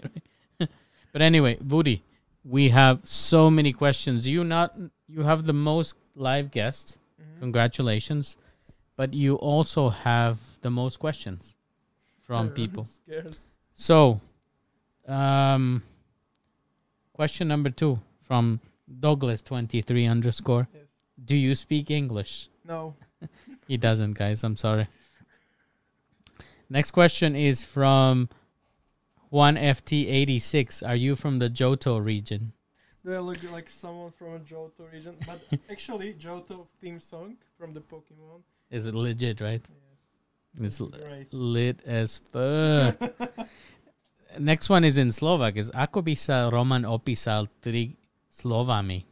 Right? but anyway, Vvudy, we have so many questions. You not you have the most live guests. Mhm. Congratulations. But you also have the most questions from people. So, um, question number two from Douglas twenty three underscore. Yes. Do you speak English? No. He doesn't, guys. I'm sorry. Next question is from Juan FT86. Are you from the Johto region? Do I look like someone from a Johto region? But actually, Johto theme song from the Pokemon. Is it legit, right? Yes. It's l- great. lit as fuck. Next one is in Slovak. Is ako by sa Roman opísal tri slovami?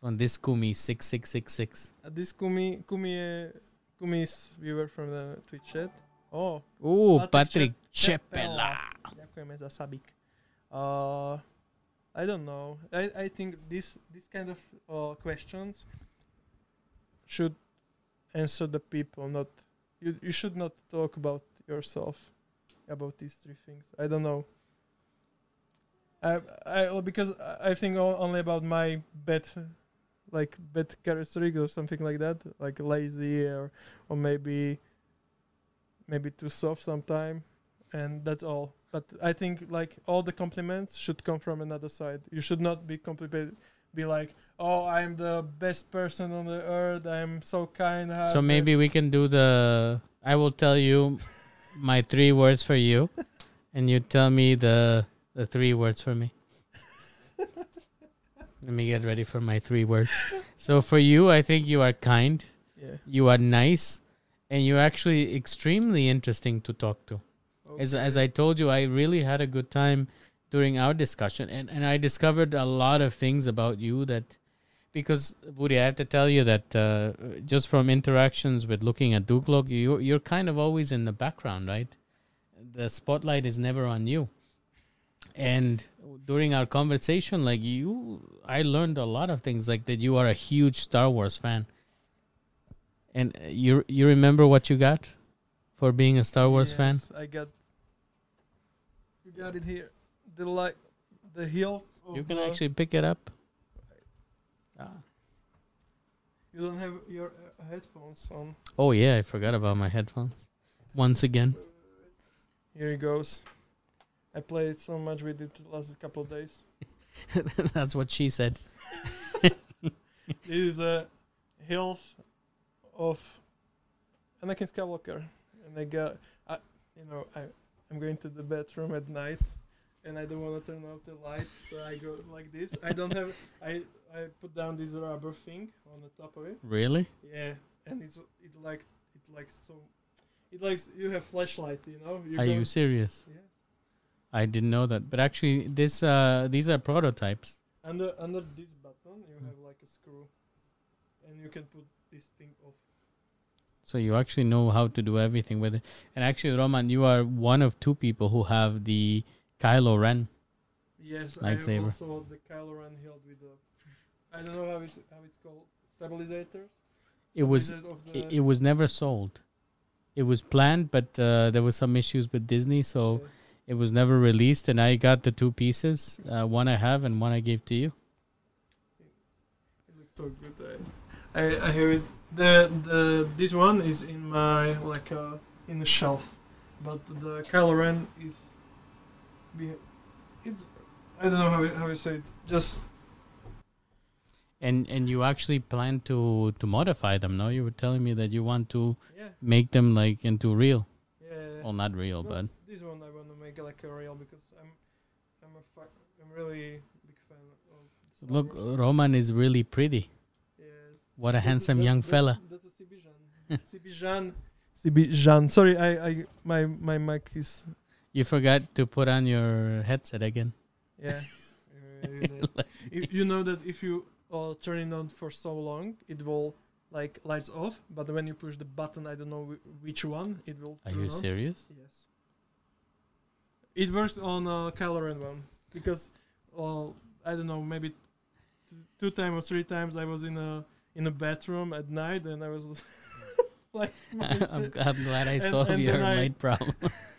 From this Kumi 6666. Uh, this Kumi, Kumi, je, Kumi is viewer from the Twitch chat. Oh, Ooh, Patrick Patrick Čepela. ďakujeme za sabik. Uh, I don't know. I, I think this this kind of uh, questions should answer the people. Not you. You should not talk about yourself about these three things. I don't know. I I because I think only about my bad, like bad characteristic or something like that, like lazy or or maybe maybe too soft sometime, and that's all. But I think like all the compliments should come from another side. You should not be complicated. Be like, oh, I'm the best person on the earth. I'm so kind. So maybe we can do the. I will tell you my three words for you, and you tell me the the three words for me. Let me get ready for my three words. So for you, I think you are kind, yeah. you are nice, and you're actually extremely interesting to talk to. As as I told you, I really had a good time during our discussion, and and I discovered a lot of things about you that. Because Vvudy, I have to tell you that uh, just from interactions with looking at Duklok, you you're kind of always in the background, right? The spotlight is never on you. And during our conversation, like you, I learned a lot of things, like that you are a huge Star Wars fan. And uh, you you remember what you got for being a Star Wars fan? I got. You got it here. The light, the heel. You can the- actually pick it up. Ah. You don't have your uh, headphones on. Oh yeah, I forgot about my headphones. Once again. Here it goes. I played so much with it the last couple of days. That's what she said. This is a hill of Anakin Skywalker, and I got, I, you know, I, I'm going to the bathroom at night, and I don't want to turn off the light, so I go like this. I don't have, I, I put down this rubber thing on the top of it. Really? Yeah, and it's it like it likes so, it likes you have flashlight, you know. Are you serious? Yes. I didn't know that. But actually, this uh, these are prototypes. Under under this button, you have like a screw, and you can put this thing off. So you actually know how to do everything with it. And actually, Roman, you are one of two people who have the Kylo Ren. Yes, Lightsaber. I have also the Kylo Ren hilt with the. I don't know how it's how it's called stabilizers. It was Stabilizer of the, it, it was never sold. It was planned, but uh, there were some issues with Disney, so yeah. it was never released. And I got the two pieces. Uh, one I have, and one I gave to you. it looks so good. I, I I have it. The the this one is in my like uh in the shelf, but the Kylo Ren is. It's I don't know how how you say it. Just And and you actually plan to to modify them, no? You were telling me that you want to yeah make them like into real. yeah. Well, not real, No, but this one I want to make like a real because I'm I'm a fa- I'm really big fan of. Look. Roman is really pretty. Yes. What a That's handsome that- young that- fella. That's a Sibijan. Sibijan. Sibijan. Sorry, I, I my my mic is You forgot to put on your headset again. yeah. Uh, you know that if you uh, turn it on for so long, it will like lights off, but when you push the button, I don't know whi- which one it will. Are turn you on. serious? Yes. It works on uh, Kylo Ren one because, well, I don't know, maybe t- two times or three times I was in a in a bathroom at night and I was like, I'm, I'm glad I And- solved and your then I- light problem.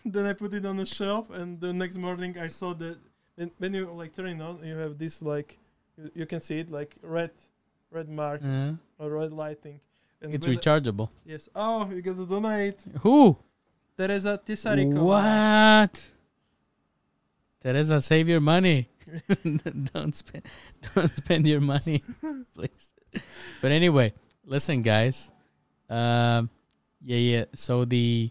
then I put it on the shelf and the next morning I saw that when, when you like turn it on, you have this like you, you can see it like red red mark Uh, or red lighting. And it's rechargeable. yes. Oh, you got to donate. Who? Teresa Tisarico. What? Teresa, save your money. don't spend don't spend your money, please. But anyway, listen guys. Um yeah, yeah. So the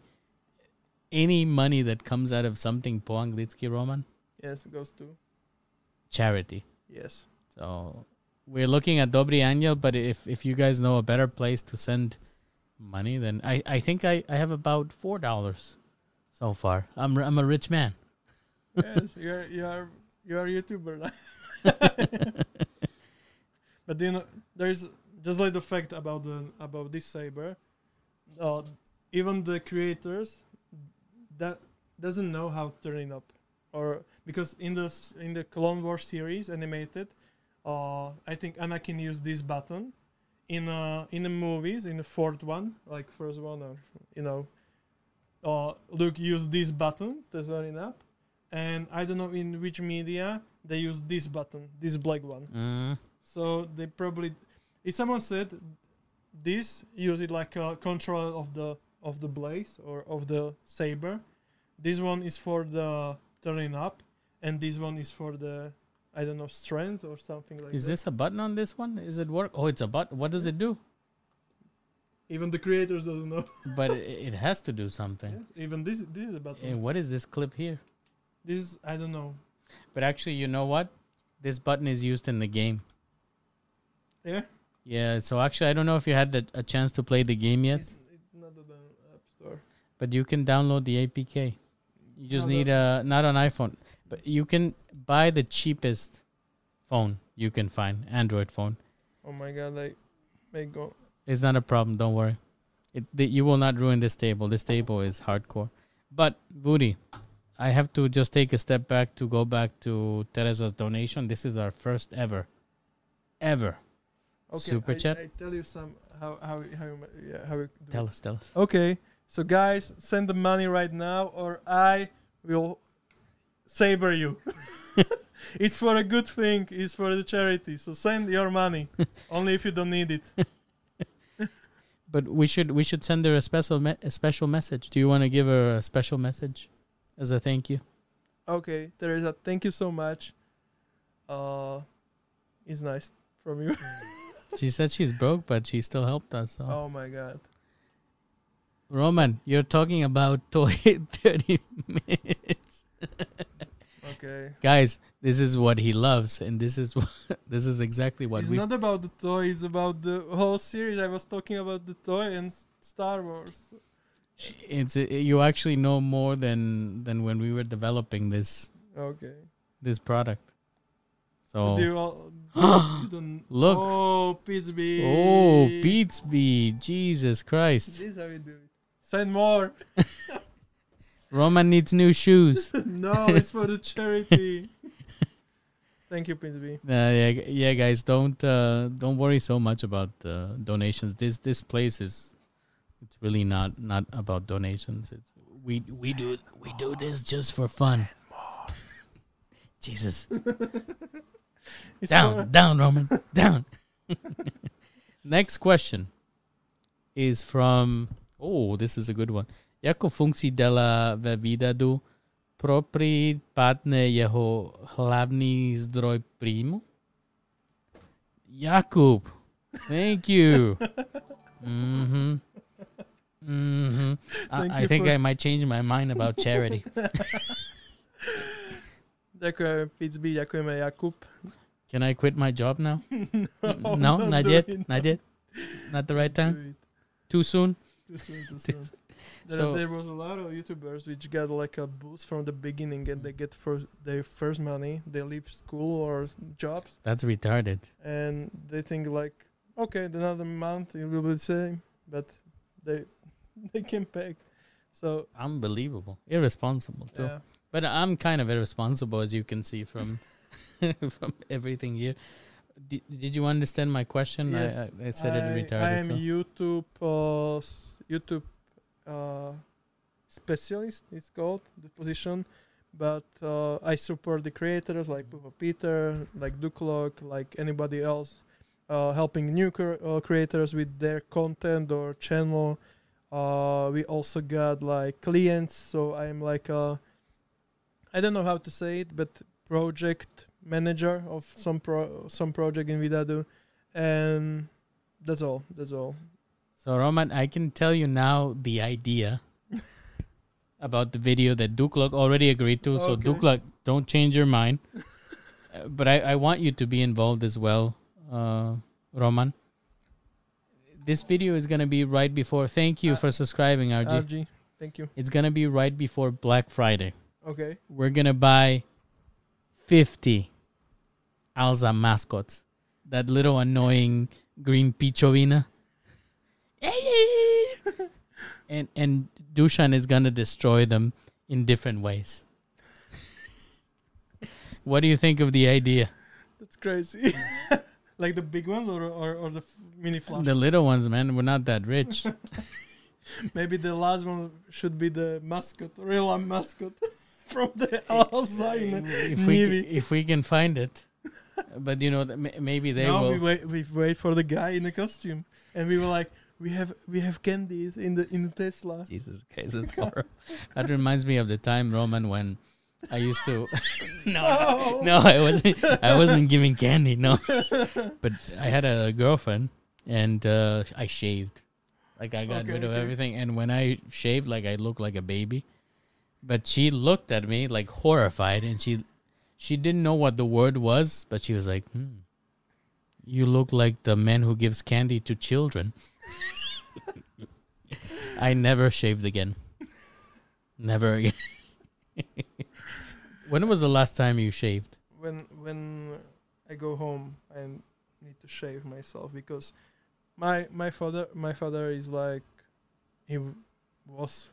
any money that comes out of something po anglicky Roman, Yes, it goes to charity. yes. So we're looking at Dobrý anjel, but if if you guys know a better place to send money, then I, I think I, I have about four dollars so far. I'm I'm a rich man. yes, you are you are you are a YouTuber. but you know, there's just like the fact about the about this saber. Uh, even the creators that doesn't know how to turn it up, or because in the in the Clone Wars series animated, uh, I think Anakin used this button. In uh in the movies, in the fourth one, like first one, or you know, uh, Luke used this button to turn it up and I don't know in which media they use this button, this black one. Mm. So they probably, if someone said this, use it like a control of the of the blaze or of the saber. This one is for the turning up, and this one is for the I don't know strength or something like Is that. this a button on this one? Is it work? Oh, it's a button. What does it do? Even the creators doesn't know. But it, it has to do something. Yes, Even this this is a button. And what is this clip here? This is I don't know. But actually, you know what? This button is used in the game. Yeah. Yeah. So actually, I don't know if you had the, a chance to play the game yet, It's, it's not on the app store. but you can download the APK. You just need a not an iPhone, but you can buy the cheapest phone you can find, Android phone. Oh my god! like, make go. It's not a problem. Don't worry. It the, you will not ruin this table. This table is hardcore. But Vvudy, I have to just take a step back to go back to Teresa's donation. This is our first ever, ever. Okay, Super I, chat. I tell you some how how how yeah how Tell us, tell us. Okay, so guys, send the money right now, or I will saber you. it's for a good thing. It's for the charity. So send your money, only if you don't need it. But we should we should send her a special me- a special message. Do you want to give her a special message as a thank you? Okay, Teresa, thank you so much. Uh, it's nice from you. She said she's broke, but she still helped us. So. oh my god. Roman, you're talking about toy 30 minutes. Okay. Guys, this is what he loves and this is what, this is exactly what it's we not about the toy. It's about the whole series. I was talking about the toy and Star Wars. it's uh, you actually know more than than when we were developing this Okay. this product. So Do you all, don't, Look. Oh, Pitsby. Oh, Beatsby, Jesus Christ. This is how we do it. Send more. Roman needs new shoes. no, it's for the charity. Thank you, Pitsby. Uh, yeah, yeah, guys, don't uh, don't worry so much about uh, donations. This this place is it's really not not about donations. It's we we do we do this just for fun. Jesus, down down Roman down. Next question is from oh this is a good one. Jako funkci dela ve výdadu padne jeho hlavný zdroj príjmu? Jakub, thank you. mm-hmm. Mm-hmm. Thank I, I think for- I might change my mind about charity. Ďakujeme, Pitsby, ďakujeme, Jakub. Can I quit my job now? no, no, not yet. Not yet. Not the right time. Too soon. Too soon, too soon. There, So- there was a lot of YouTubers which got like a boost from the beginning and they get first their first money. They leave school or jobs That's retarded. and they think like, okay, another month it will be the same, but they they came back. So Unbelievable. Irresponsible too. yeah, But I'm kind of irresponsible as you can see from from everything here. Did, did you understand my question? Yes, I, I, I said it retarded. I am too. YouTube uh, YouTube uh, specialist. It's called the position, but uh, I support the creators like Peter, like Duklok, like anybody else, uh, helping new uh, creators with their content or channel. Uh, we also got like clients, so I'm like a I don't know how to say it, but project manager of some pro some project in Vidadu, and that's all. That's all. So Roman, I can tell you now the idea about the video that Duklok already agreed to. So Okay. Duklok, don't change your mind. Uh, but I, I want you to be involved as well, uh, Roman. This video is gonna be right before. Thank you Uh, for subscribing, RG. RG, thank you. it's gonna be right before Black Friday. Okay. We're gonna buy fifty Alza mascots. That little annoying green Pichovina. And and Dushan is gonna destroy them in different ways. what do you think of the idea? That's crazy. like the big ones or or, or the f- mini flash. The little ones, man, we're not that rich. Maybe the last one should be the mascot, real mascot from the outside. if we Navy. ca- if we can find it, but you know that maybe they now will. we wait. We wait for the guy in the costume, and we were like, we have we have candies in the in the Tesla. Jesus Christ, that's horrible. that reminds me of the time Roman when I used to. no, Oh. no, I wasn't. I wasn't giving candy. No, but I had a girlfriend, and uh, I shaved. Like I got Okay, rid of okay. everything, and when I shaved, like I looked like a baby. But she looked at me like horrified, and she she didn't know what the word was, but she was like, hmm, "You look like the man who gives candy to children." I never shaved again. Never again. when was the last time you shaved? when when I go home, I need to shave myself because my my father my father is like he was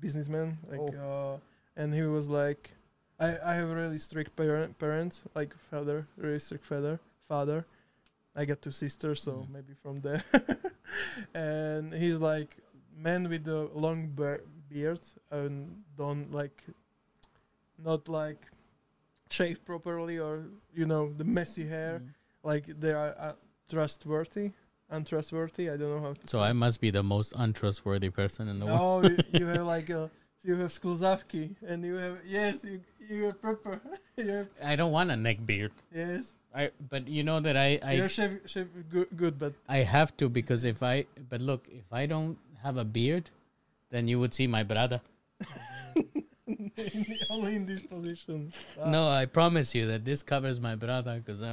businessman like uh, and he was like I I have really strict parent parents like father really strict father father. I got two sisters, so Mm. maybe from there. and he's like man with the long bear- beard and don't like not like shave properly or you know the messy hair Mm. like they are uh, trustworthy untrustworthy i don't know how to So I must be the most untrustworthy person in the world. Oh, you, you have like a you have skluzavki and you have yes you you have pepper you have I don't want a neck beard. yes I but you know that I I you're shave, shave good, good but I have to because if I but look if I don't have a beard, then you would see my brother. only in this position Ah, No, I promise you that this covers my brother because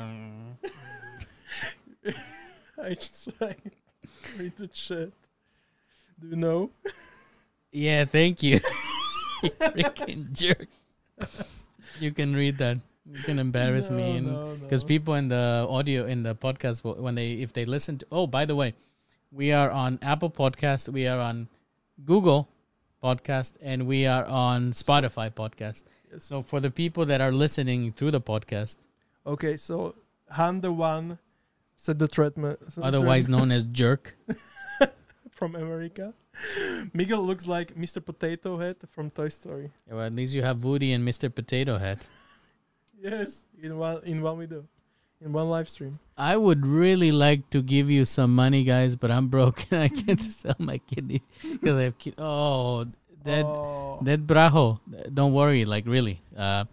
i just like read the chat do you know yeah, thank you. you freaking jerk. You can read that. You can embarrass me and No, no, because people in the audio in the podcast when they if they listen to oh by the way we are on apple podcast we are on google podcast and we are on spotify podcast Yes. so for the people that are listening through the podcast Okay, so Han the one said the treatment. otherwise known as jerk from America. Miguel looks like Mr. Potato Head from Toy Story. well, at least you have woody and mr potato head Yes, in one in one video, in one live stream. i would really like to give you some money guys but i'm broke and i can't sell my kidney because i have kid- oh that oh, That brajo, don't worry. Like really, uh,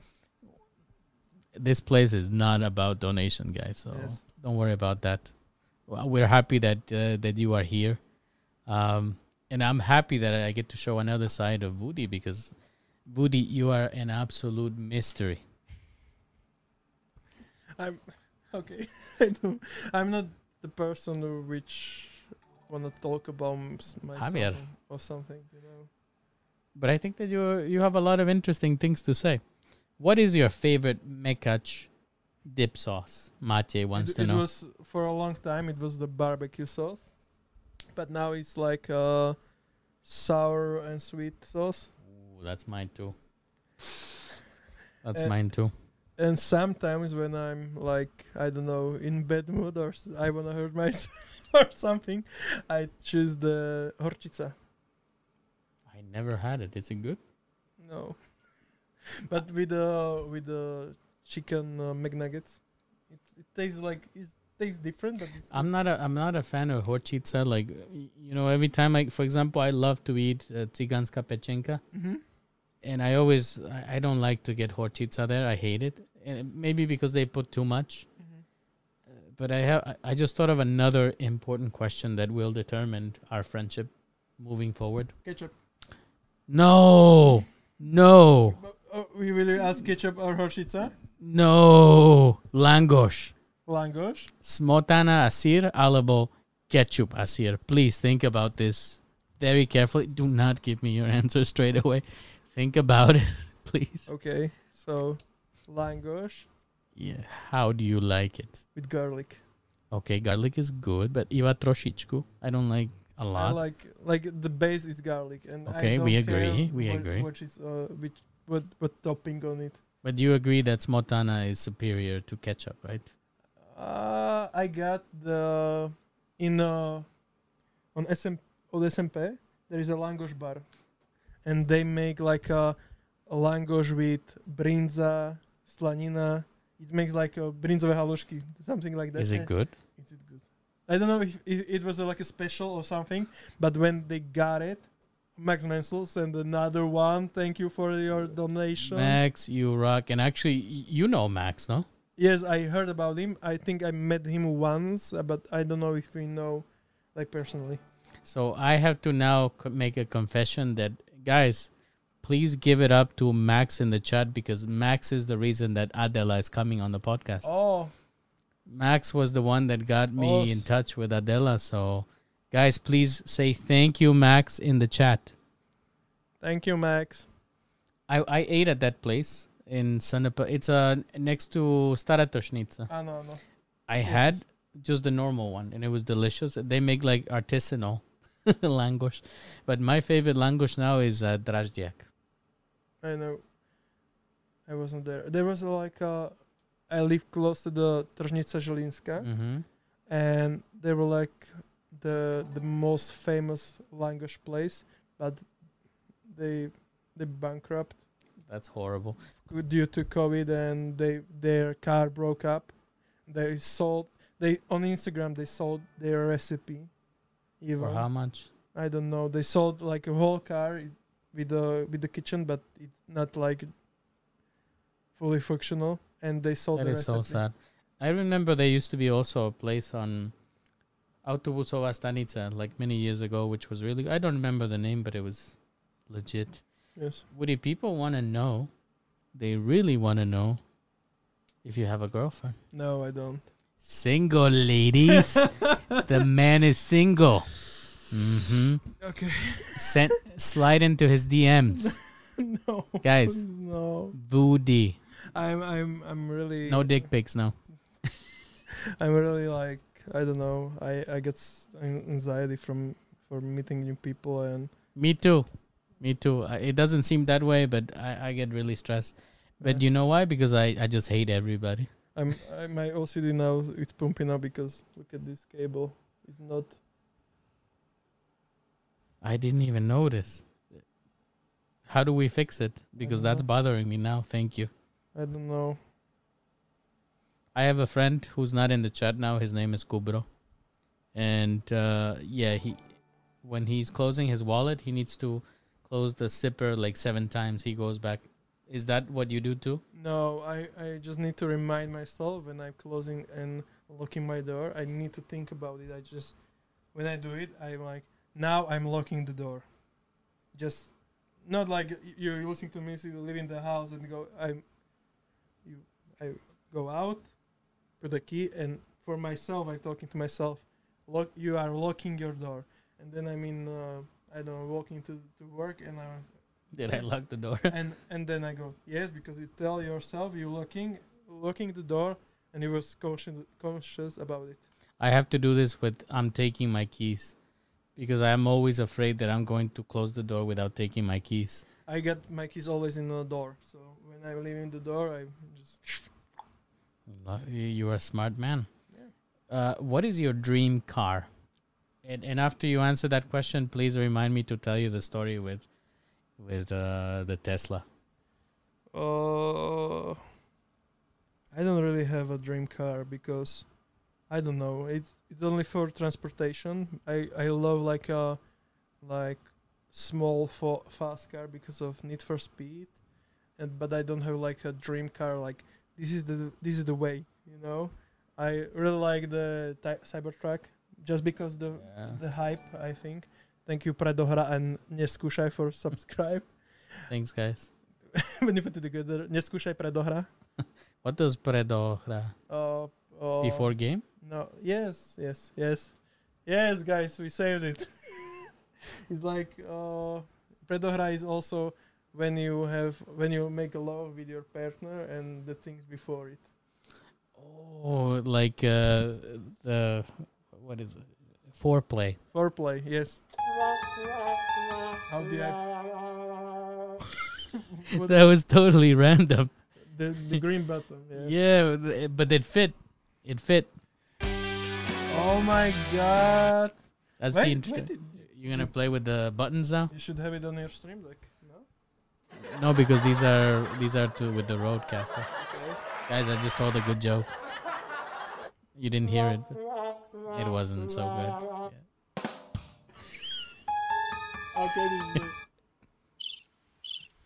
this place is not about donation, guys. So Yes. don't worry about that. Well, We're happy that uh, that you are here, um, and I'm happy that I get to show another side of Vvudy because Vvudy, you are an absolute mystery. I'm okay. I don't, I'm not the person who which wanna talk about myself Javier. or something. You know. But I think that you you have a lot of interesting things to say. What is your favorite mekach dip sauce? Matej wants it, to it know. was for a long time. It was the barbecue sauce, but now it's like uh, sour and sweet sauce. Ooh, that's mine too. That's Uh, mine too and sometimes when I'm like I don't know in bad mood or s- I wanna hurt myself or something, I choose the horchica. I never had it. Is it good? No, but with the with the chicken uh, McNuggets, it, it tastes like it tastes different. But it's I'm not a I'm not a fan of horchitsa. Like you know, every time like for example, I love to eat uh, tsiganska pechenka, Mhm. and I always I, I don't like to get horchitsa there. I hate it and maybe because they put too much. hmm Uh, But I have I- just thought of another important question that will determine our friendship moving forward. ketchup. No, no, we will you ask ketchup or horchica? no, langosh, Langosh. smotana asir alebo ketchup asir. Please think about this very carefully. Do not give me your answer straight away. Think about it, please. Okay, so langosh Yeah, how do you like it? with garlic. Okay, garlic is good, but iva trošičku. I don't like a lot. I like like the base is garlic, and Okay, we agree, we what, agree. What is uh, which what what topping on it? But you agree that smotana is superior to ketchup, right? Uh, I got the in uh on SM on SNP there is a langosh bar, and they make like a, a langosh with brinza, slanina. It makes like a brinzové something like that. Is it good? Is it good? I don't know if, if it was uh, like a special or something, but when they got it, Max Mansell sent another one. Thank you for your donation. Max, you rock. And actually, you know Max, no? Yes, I heard about him. I think I met him once, uh, but I don't know if we know, like personally. So I have to now make a confession that, guys, please give it up to Max in the chat because Max is the reason that Adela is coming on the podcast. Oh, Max was the one that got me in touch with Adela. So, guys, please say thank you, Max, in the chat. thank you, Max. I, I ate at that place in Sanapa. It's uh, next to Staratoshnica. Ah, no, no. I Yes. had just the normal one and it was delicious. They make like artisanal langosh. But my favorite langosh now is uh, Draždiak. I know. I wasn't there. There was like uh, I live close to the Tržnica Žilinska, Mm-hmm. and they were like the the most famous langosh place, but they they bankrupt That's horrible. due to COVID, and they their car broke up. They sold they on Instagram they sold their recipe. Even For how much? I don't know. They sold like a whole car i- with the with the kitchen, but it's not like fully functional. And they sold That the is so sad. I remember there used to be also a place on Autobusova Stanica like many years ago, which was really. I don't remember the name, but it was legit. Yes. Vvudy, people want to know. They really want to know if you have a girlfriend. No, I don't. Single ladies. the man is single. Mm-hmm. Okay. Send slide into his DMs, no. guys. No. Vvudy, I'm I'm I'm really no dick pics, no. I'm really like I don't know. I I get anxiety from for meeting new people and Me too. Me too. I, it doesn't seem that way, but I, I get really stressed. But uh, you know why? Because I, I just hate everybody. I'm I, my OCD now is pumping up because look at this cable. It's not I didn't even notice. How do we fix it? Because that's know. bothering me now. Thank you. I don't know. I have a friend who's not in the chat now. His name is Kubro. And uh, yeah, he when he's closing his wallet, he needs to close the zipper like seven times. He goes back. Is that what you do too? No, I, I just need to remind myself when I'm closing and locking my door. I need to think about it. I just, when I do it, I'm like, now I'm locking the door. Just, not like you're listening to music, you live in the house and go, I'm, you, I go out, put the key, and for myself, I'm talking to myself, lock, you are locking your door. And then I'm in, uh, I don't know, walking to, to work and I'm, Did I lock the door? and and then I go yes because you tell yourself you looking locking the door and he was conscious conscious about it. I have to do this with I'm taking my keys because I'm always afraid that I'm going to close the door without taking my keys. I got my keys always in the door, so when I'm leaving the door, I just You're a smart man. Yeah. Uh, what is your dream car? And, and after you answer that question, please remind me to tell you the story with with uh, the Tesla. Uh, I don't really have a dream car because I don't know. It's it's only for transportation. I I love like a like small fo- fast car because of Need for Speed, and but I don't have like a dream car. Like this is the this is the way. You know, I really like the ty- Cybertruck just because the Yeah. the hype. I think. Thank you Predohra and Neskúšaj for subscribe. Thanks, guys. when you put it together, Neskúšaj Predohra. What does Predohra? Uh, uh, Before game? No. Yes. Yes. Yes. Yes, guys, we saved it. it's like uh, predohra is also when you have when you make a love with your partner and the things before it. Oh, like uh, the what is it? Foreplay. Foreplay. Yes. How do I? That was totally random. the the green button. Yeah. Yeah, but it fit. It fit. Oh my god. That's Wait, the. wait, You're gonna play with the buttons now? you should have it on your stream deck. No. No, because these are these are to with the RØDECaster. Okay. Guys, I just told a good joke. You didn't hear it. It wasn't so good. Okay. This is the-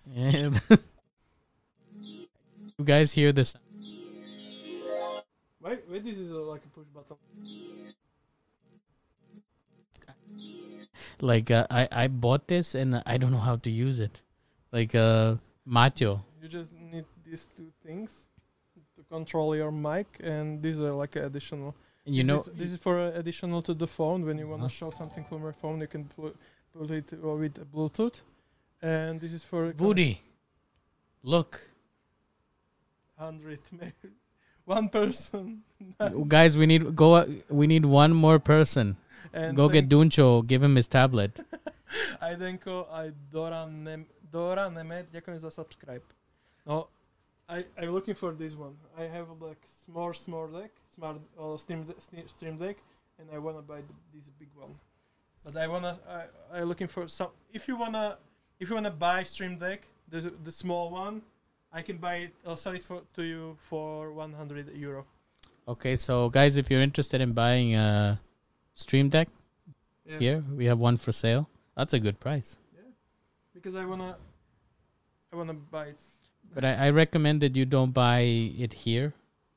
Yeah. you guys hear this? Wait. Wait. This is a, like a push button. Like uh, I I bought this and I don't know how to use it. Like uh Macho. You just need these two things to control your mic, and these are like additional. You this know is, this is for uh, additional to the phone. When you want to Uh-huh. show something from your phone, you can put it uh, with Bluetooth, and this is for Vvudy. Look. hundred maybe one person. Guys, we need go we need one more person. and Go get Duncho, give him his tablet. Aj Denko, aj Dora, Nem- Dora Nemec, ďakujem za subscribe. No, I, I'm looking for this one. I have like small, small deck, smart uh, stream, de- stream deck, and I wanna buy th- this big one. But I wanna, I, I looking for some. If you wanna, if you wanna buy stream deck, there's a- the small one. I can buy it. I'll sell it for to you for 100 euro. Okay, so guys, if you're interested in buying a Stream Deck, Yeah. here we have one for sale. That's a good price. Yeah. Because I wanna, I wanna buy it. But I, I recommend that you don't buy it here,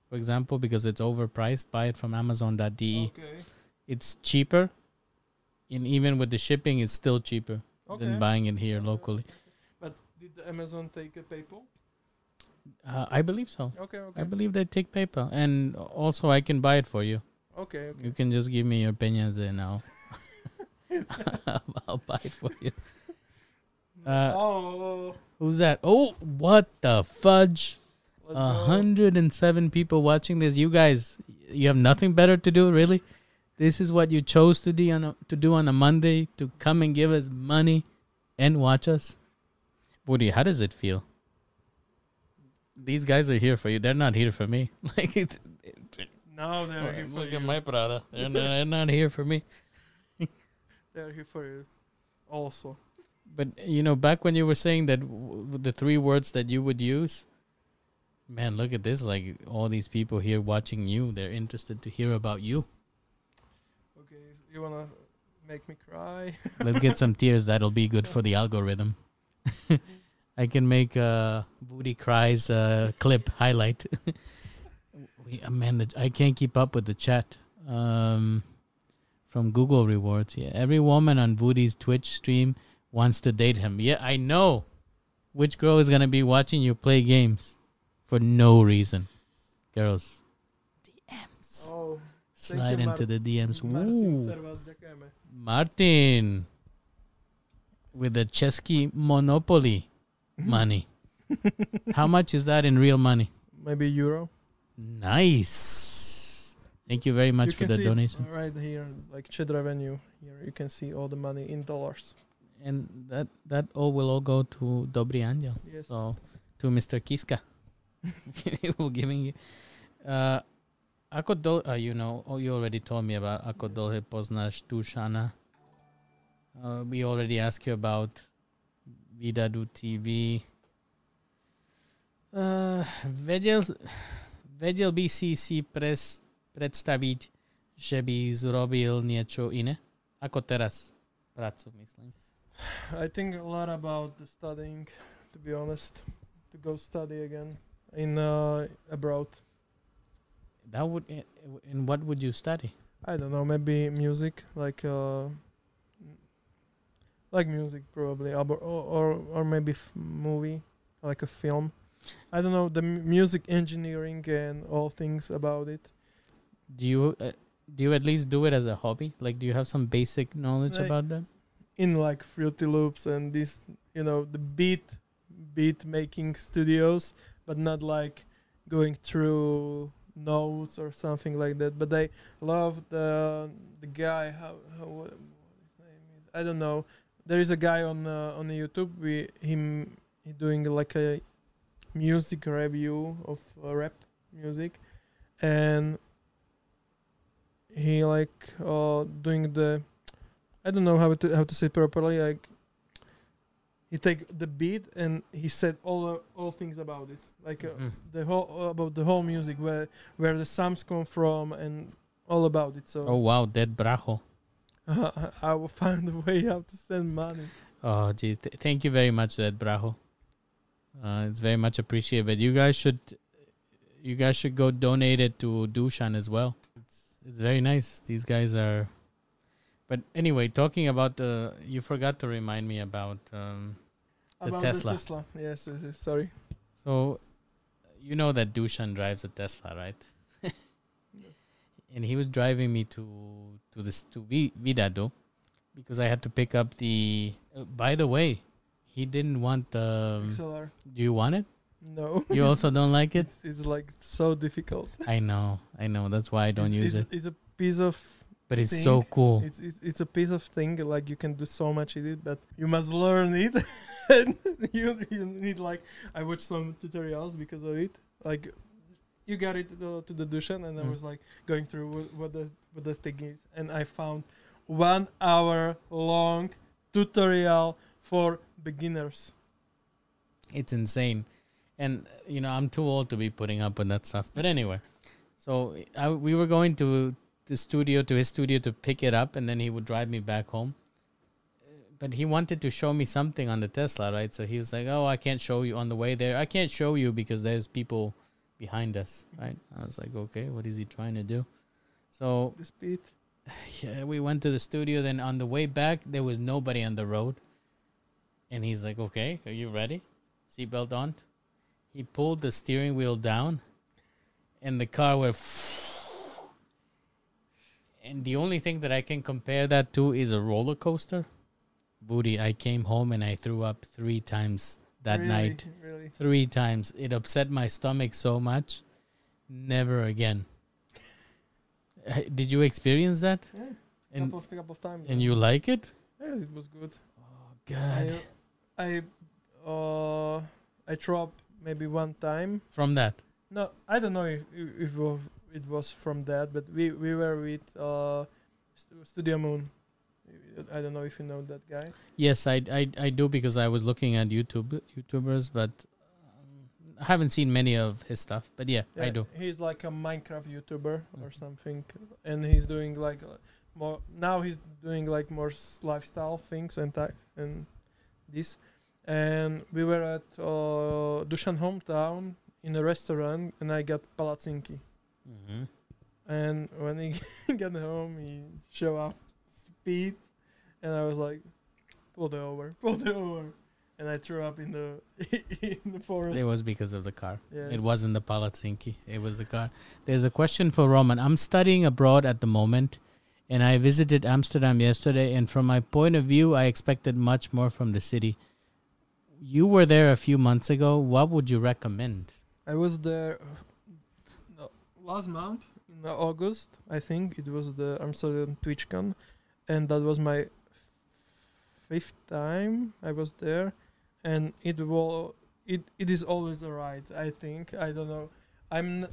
for example, because it's overpriced. Buy it from Amazon.de. Okay. It's cheaper, and even with the shipping, it's still cheaper Okay. than buying it here locally. But did Amazon take a PayPal? Uh, I believe so. Okay, okay. I believe they take paper, and also I can buy it for you. okay, okay. You can just give me your opinions, and I'll I'll buy it for you. Uh, oh, Who's that? Oh, what the fudge! A hundred and seven people watching this. You guys, you have nothing better to do, really. This is what you chose to do on a, to do on a Monday to come and give us money and watch us. Vvudy, how does it feel? These guys are here for you. They're not here for me. Like, it, No, they're here oh, for look you. at my brother. They're not, they're not here for me. They're here for you. Also, But you know, back when you were saying that w- the three words that you would use, man, look at this! Like all these people here watching you, they're interested to hear about you. okay. You wanna make me cry? Let's get some tears. That'll be good for the algorithm. I can make a booty cries uh, clip highlight. we, uh, man, the, I can't keep up with the chat. Um, from Google rewards, yeah. Every woman on Vvudy's Twitch stream wants to date him. Yeah, I know. Which girl is gonna be watching you play games for no reason? Girls, DMs. oh, Slide you, into the DMs. Martin, Ooh. Martin with the Chesky Monopoly money. How much is that in real money? Maybe euro. Nice. Thank you very much you for the donation. right here, like Czech revenue. Here you can see all the money in dollars. And that that all will all go to Dobrý anjel. Yes. So to Mr. Kiska. We're giving you. Uh, ako dol, uh, you know, oh, you already told me about ako dlhe poznáš Dušana. Uh, we already asked you about Vidadu TV. Uh, vedel, vedel by si si pres, predstaviť, že by zrobil niečo iné? Ako teraz prácu, myslím. I think a lot about the studying, to be honest, to go study again in uh, abroad. That would, and what would you study? I don't know, maybe music, like uh, like music probably, or or or maybe f- movie, like a film. I don't know the m- music engineering and all things about it. Do you uh, do you at least do it as a hobby? Like, do you have some basic knowledge Like- about that? in like Fruity Loops and this, you know, the beat beat making studios, but not like going through notes or something like that. But I love the the guy. How how what, what his name is? I don't know. There is a guy on uh, on YouTube. We him he doing like a music review of uh, rap music, and he like uh doing the I don't know how to how to say properly. Like he take the beat and he said all all things about it, like uh, Mhm. the whole about the whole music, where where the sounds come from and all about it. So Oh wow, Dead Brajo. I will find a way how to send money. Oh gee, th- thank you very much, Dead Brajo. Uh, it's very much appreciated. But you guys should, you guys should go donate it to Dushan as well. It's it's very nice. These guys are. But anyway, talking about the, you forgot to remind me about. Um, The about Tesla. The Tesla. Yes, yes, yes, sorry. So, you know that Dushan drives a Tesla, right? And he was driving me to to this to Vi- Vidadu because I had to pick up the. uh, by the way, he didn't want the. XLR. do you want it? No. You also don't like it? it's, it's like so difficult. I know, I know. That's why I don't it's, use it's, it. It's a piece of But it's so cool. It's, it's it's a piece of thing like you can do so much with it, but you must learn it. and you you need like I watched some tutorials because of it. Like you got it to, to the Dushan, and I Mm. was like going through what, what does what this thing is, and I found one hour long tutorial for beginners. It's insane. And, you know, I'm too old to be putting up with that stuff. But anyway, so I, we were going to the studio, to his studio to pick it up, and then he would drive me back home. But he wanted to show me something on the Tesla, right? So he was like, oh, I can't show you on the way there. I can't show you because there's people behind us, right? I was like, okay, what is he trying to do? So The speed. yeah, we went to the studio. Then on the way back, there was nobody on the road. And he's like, okay, are you ready? Seatbelt on. He pulled the steering wheel down, and the car went. And the only thing that I can compare that to is a roller coaster. Booty, I came home and I threw up three times that Really, night. Really. Three times. It upset my stomach so much. Never again. Did you experience that? Yeah. And couple of couple of times. and yeah. you like it? Yeah, it was good. Oh God! I, I, uh, I threw up maybe one time. From that, No, I don't know if, if it was, it was from that, but we, we were with uh, St- Studio Moon. I don't know if you know that guy. yes, I, I I do because I was looking at YouTube YouTubers, but um, I haven't seen many of his stuff. But yeah, I do. He's like a Minecraft YouTuber or Mhm. something, and he's doing like uh, more. Now he's doing like more s- lifestyle things and that and this. And we were at uh, Dushan hometown in a restaurant, and I got palacinki. hmm And when he got home, he showed up speed, and I was like, "Pull it over, pull it over," and I threw up in the in the forest. It was because of the car. Yes. It wasn't the Palatsinki. It was the car. There's a question for Roman. I'm studying abroad at the moment, and I visited Amsterdam yesterday. And from my point of view, I expected much more from the city. You were there a few months ago. What would you recommend? I was there. Uh, last month in August, I think it was the Amsterdam TwitchCon, and that was my fifth time I was there, and it was it it is always a ride. I think I don't know. I'm n-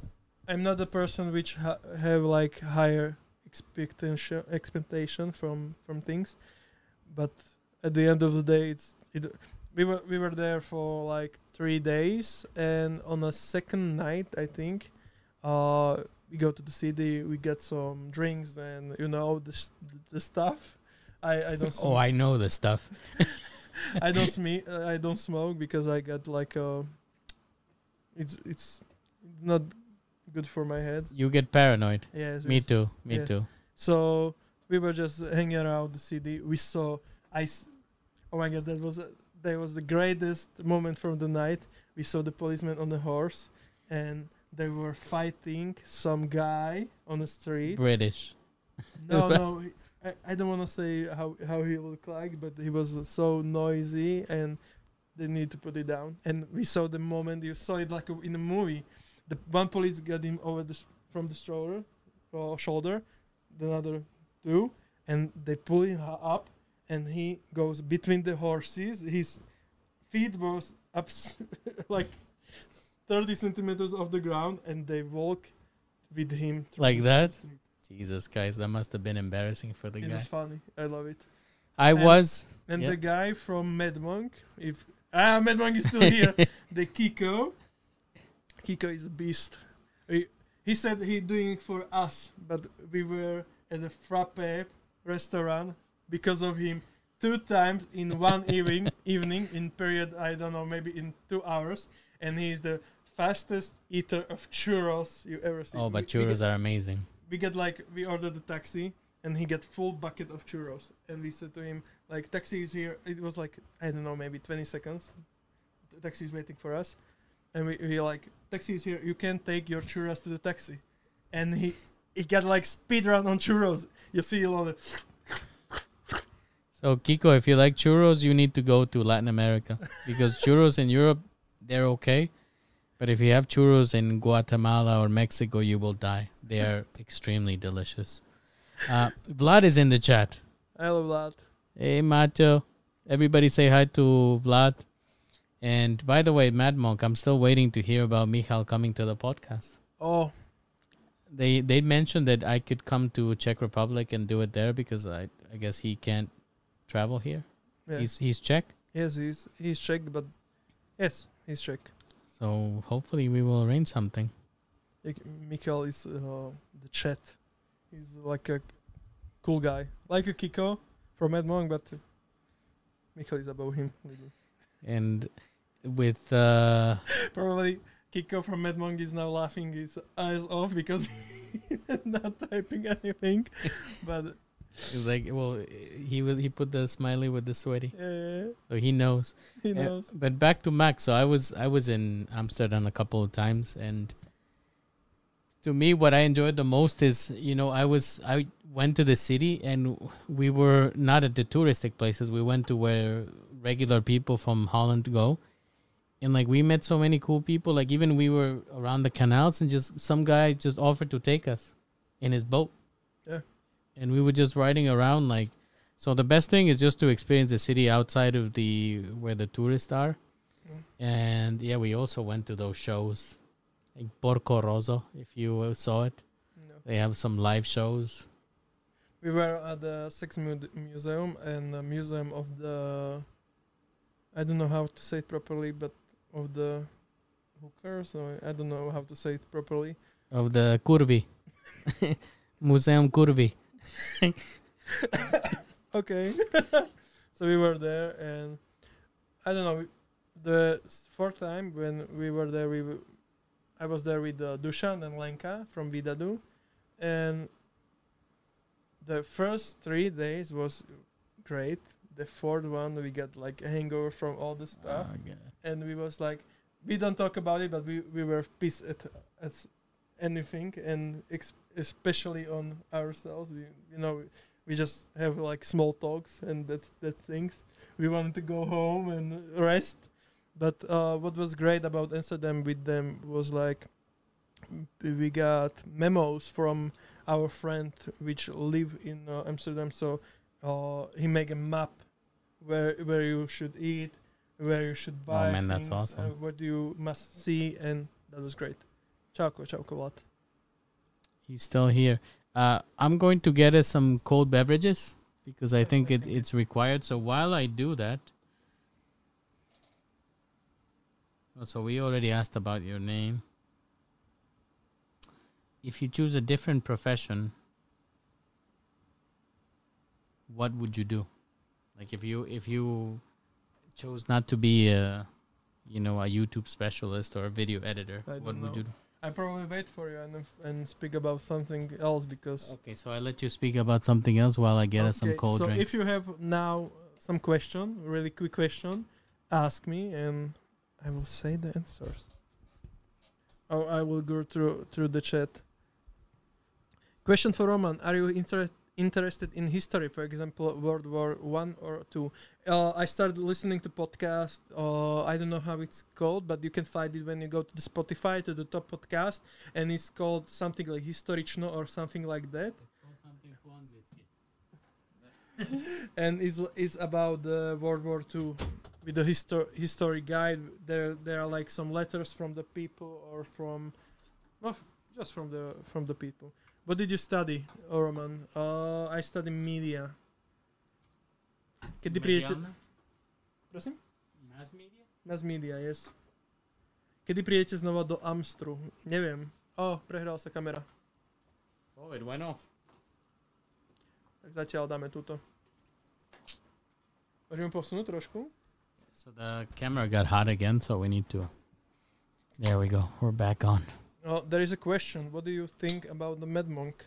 I'm not a person which ha- have like higher expectation expectation from from things, but at the end of the day, it's it. We were we were there for like three days, and on a second night, I think, uh, we go to the city. We get some drinks and you know the the stuff. I I don't. Oh, I know the stuff. I don't uh, I don't smoke because I got like a. It's it's not good for my head. You get paranoid. Yes. Me too. Me Yes. too. So we were just hanging around the city. We saw ice. Oh my god, that was a, that was the greatest moment from the night. We saw the policeman on the horse, and they were fighting some guy on the street. British. No, no, I, I don't want to say how how he looked like, but he was so noisy, and they need to put it down. And we saw the moment you saw it like in a movie. The one police got him over the from the shoulder, or shoulder, the other two, and they pull him up, and he goes between the horses. His feet was up like thirty centimeters off the ground, and they walk with him Like that? street. Jesus, guys, that must have been embarrassing for the It guy. was funny. I love it. I and- was. And Yeah. the guy from Mad Monk, if ah Mad Monk is still here, the Kiko. Kiko is a beast. He, he said he doing it for us, but we were at a frappe restaurant because of him two times in one evening. Evening in period I don't know maybe in two hours, and he's the fastest eater of churros you ever see. oh, but We- we churros get- are amazing. we get like we ordered a taxi and he get full bucket of churros. And we said to him like taxi is here. It was like i don't know maybe 20 seconds. The taxi is waiting for us. And we, we like taxi is here. You can take your churros to the taxi. And he he got like speed run on churros. You see a lot of So Kiko, if you like churros, you need to go to Latin America. Because churros in Europe they're okay, but if you have churros in Guatemala or Mexico, you will die. They are extremely delicious. Uh, Vlad is in the chat. love that Hey, Macho. Everybody say hi to Vlad. And by the way, Mad Monk, I'm still waiting to hear about Michal coming to the podcast. oh They they mentioned that I could come to Czech Republic and do it there because I I guess he can't travel here. yeah. He's he's Czech. yes he's he's czech but yes he's czech So hopefully we will arrange something. Mikhail is uh, the chat he's like a cool guy like a kiko from Mad Monk but Mikhail is above him. And with uh Probably Kiko from Mad Monk is now laughing his eyes off because he's not typing anything. but it's like well he was he put the smiley with the sweaty. uh, So he knows. he knows. but back to Max. So I was I was in Amsterdam a couple of times, and to me, what I enjoyed the most is you know I was I went to the city, and we were not at the touristic places. We went to where regular people from Holland go, and like we met so many cool people. Like even we were around the canals, and just some guy just offered to take us in his boat. Yeah. And we were just riding around like. So the best thing is just to experience the city outside of the where the tourists are. And yeah, we also went to those shows, like Porco Rosso. If you saw it, No. they have some live shows. We were at the Six mu- Museum and the Museum of the. I don't know how to say it properly, but of the hookers. Or I don't know how to say it properly. of the Kurvi, Museum Kurvi. okay. so we were there, and I don't know. The fourth time when we were there, we w- I was there with uh, Dushan and Lenka from Vidadu, and the first three days was great. The fourth one, we got like a hangover from all the stuff, Oh, and we was like, we don't talk about it, but we we were pissed at at anything, and ex- especially on ourselves. We you know we just have like small talks and that that things. We wanted to go home and rest, but uh, what was great about Amsterdam with them was like we got memos from our friend which live in uh, Amsterdam. So uh, he make a map where where you should eat, where you should buy. Oh, man, that's things, awesome. Uh, what you must see, and that was great. Čauko, čauko, Vlad. He's still here. Uh, I'm going to get us some cold beverages because I think it, it's required. So while I do that, so we already asked about your name. If you choose a different profession, what would you do? Like if you if you chose not to be a you know a YouTube specialist or a video editor, I what would know. you do? I probably wait for you and and speak about something else because. Okay, so I let you speak about something else while I get us some Okay, cold so drinks. if you have now some question, really quick question, ask me and I will say the answers. Or I will go through through the chat. Question for Roman: Are you inter- interested in history? For example, World War One or two? Uh, I started listening to podcast. Uh, I don't know how it's called, but you can find it when you go to the Spotify to the top podcast, and it's called something like Historično or something like that. and it's it's about the World War Two with the histor- history guide. There there are like some letters from the people or from, well, just from the from the people. What did you study, Roman? Uh, I study media. Kedy prijete... Prosím? Mass media? Mass media, yes. Kedy prijete znova do Amstru? Neviem. O, oh, prehral sa kamera. Oh, it went off. Tak zatiaľ dáme túto. Môžeme posunúť trošku? So the camera got hot again, so we need to. There we go. We're back on. Oh, there is a question. What do you think about the Mad Monk?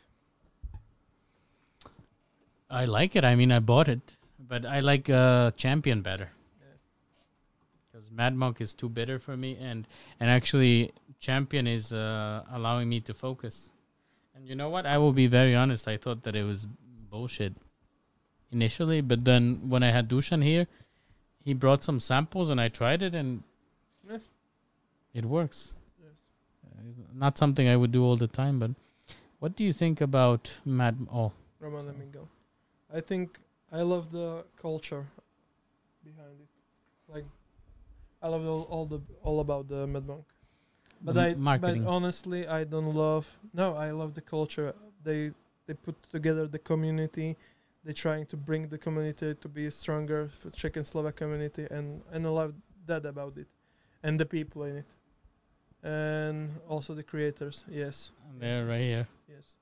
I like it. I mean, I bought it, but I like uh, Champion better. Because Mad Monk is too bitter for me, and and actually Champion is uh, allowing me to focus. And you know what? I will be very honest. I thought that it was bullshit initially, but then when I had Dushan here, he brought some samples and I tried it, and it works. It's not something I would do all the time, but what do you think about Mad? Oh, Roman, let me go. I think I love the culture behind it. Like, I love all, all the all about the Mad Monk. But the I, marketing. but honestly, I don't love. No, I love the culture. They they put together the community. They're trying to bring the community to be stronger for Czech and Slovak community, and and I love that about it, and the people in it, and also the creators. Yes. They're right here. Yes.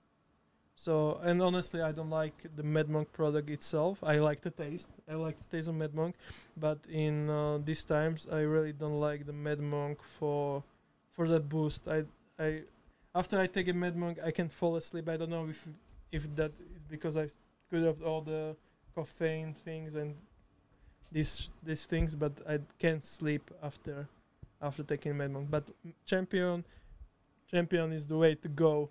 So and honestly, I don't like the Mad Monk product itself. I like the taste. I like the taste of Mad Monk, but in uh, these times, I really don't like the Mad Monk for for that boost. I I after I take a Mad Monk, I can fall asleep. I don't know if if that is because I could have all the caffeine things and these these things, but I can't sleep after after taking Mad Monk. But Champion, Champion is the way to go.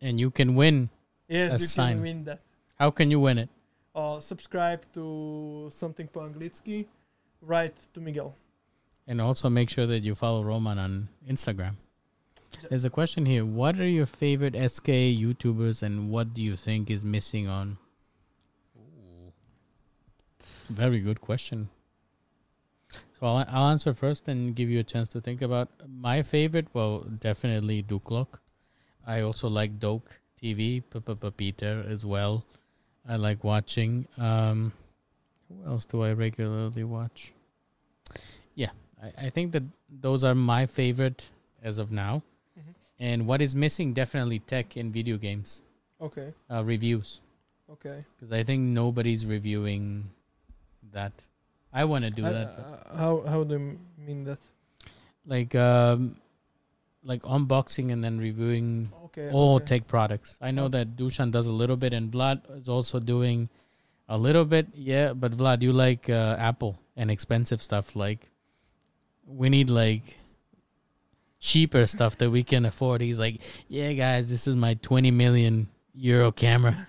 And you can win. Yes, A you sign. can win that. How can you win it? Uh, subscribe to something po anglicky. Write to Miguel. And also make sure that you follow Roman on Instagram. There's a question here. What are your favorite SK YouTubers and what do you think is missing on? Very good question. So I'll, I'll answer first and give you a chance to think about my favorite. Well, definitely Duklok. I also like Doke TV, Papa Peter as well. I like watching. Um, who else do I regularly watch? Yeah, I, I think that those are my favorite as of now. Mhm. And what is missing definitely tech in video games Okay. uh, reviews Okay. because I think nobody's reviewing that. I want to do I- that, uh, how how do you mean that? like um, like unboxing and then reviewing Okay. all okay. tech products. I know that Dushan does a little bit, and Vlad is also doing a little bit. Yeah, but Vlad, you like uh, Apple and expensive stuff. Like we need like cheaper stuff that we can afford. He's like, yeah, guys, this is my twenty million euro camera.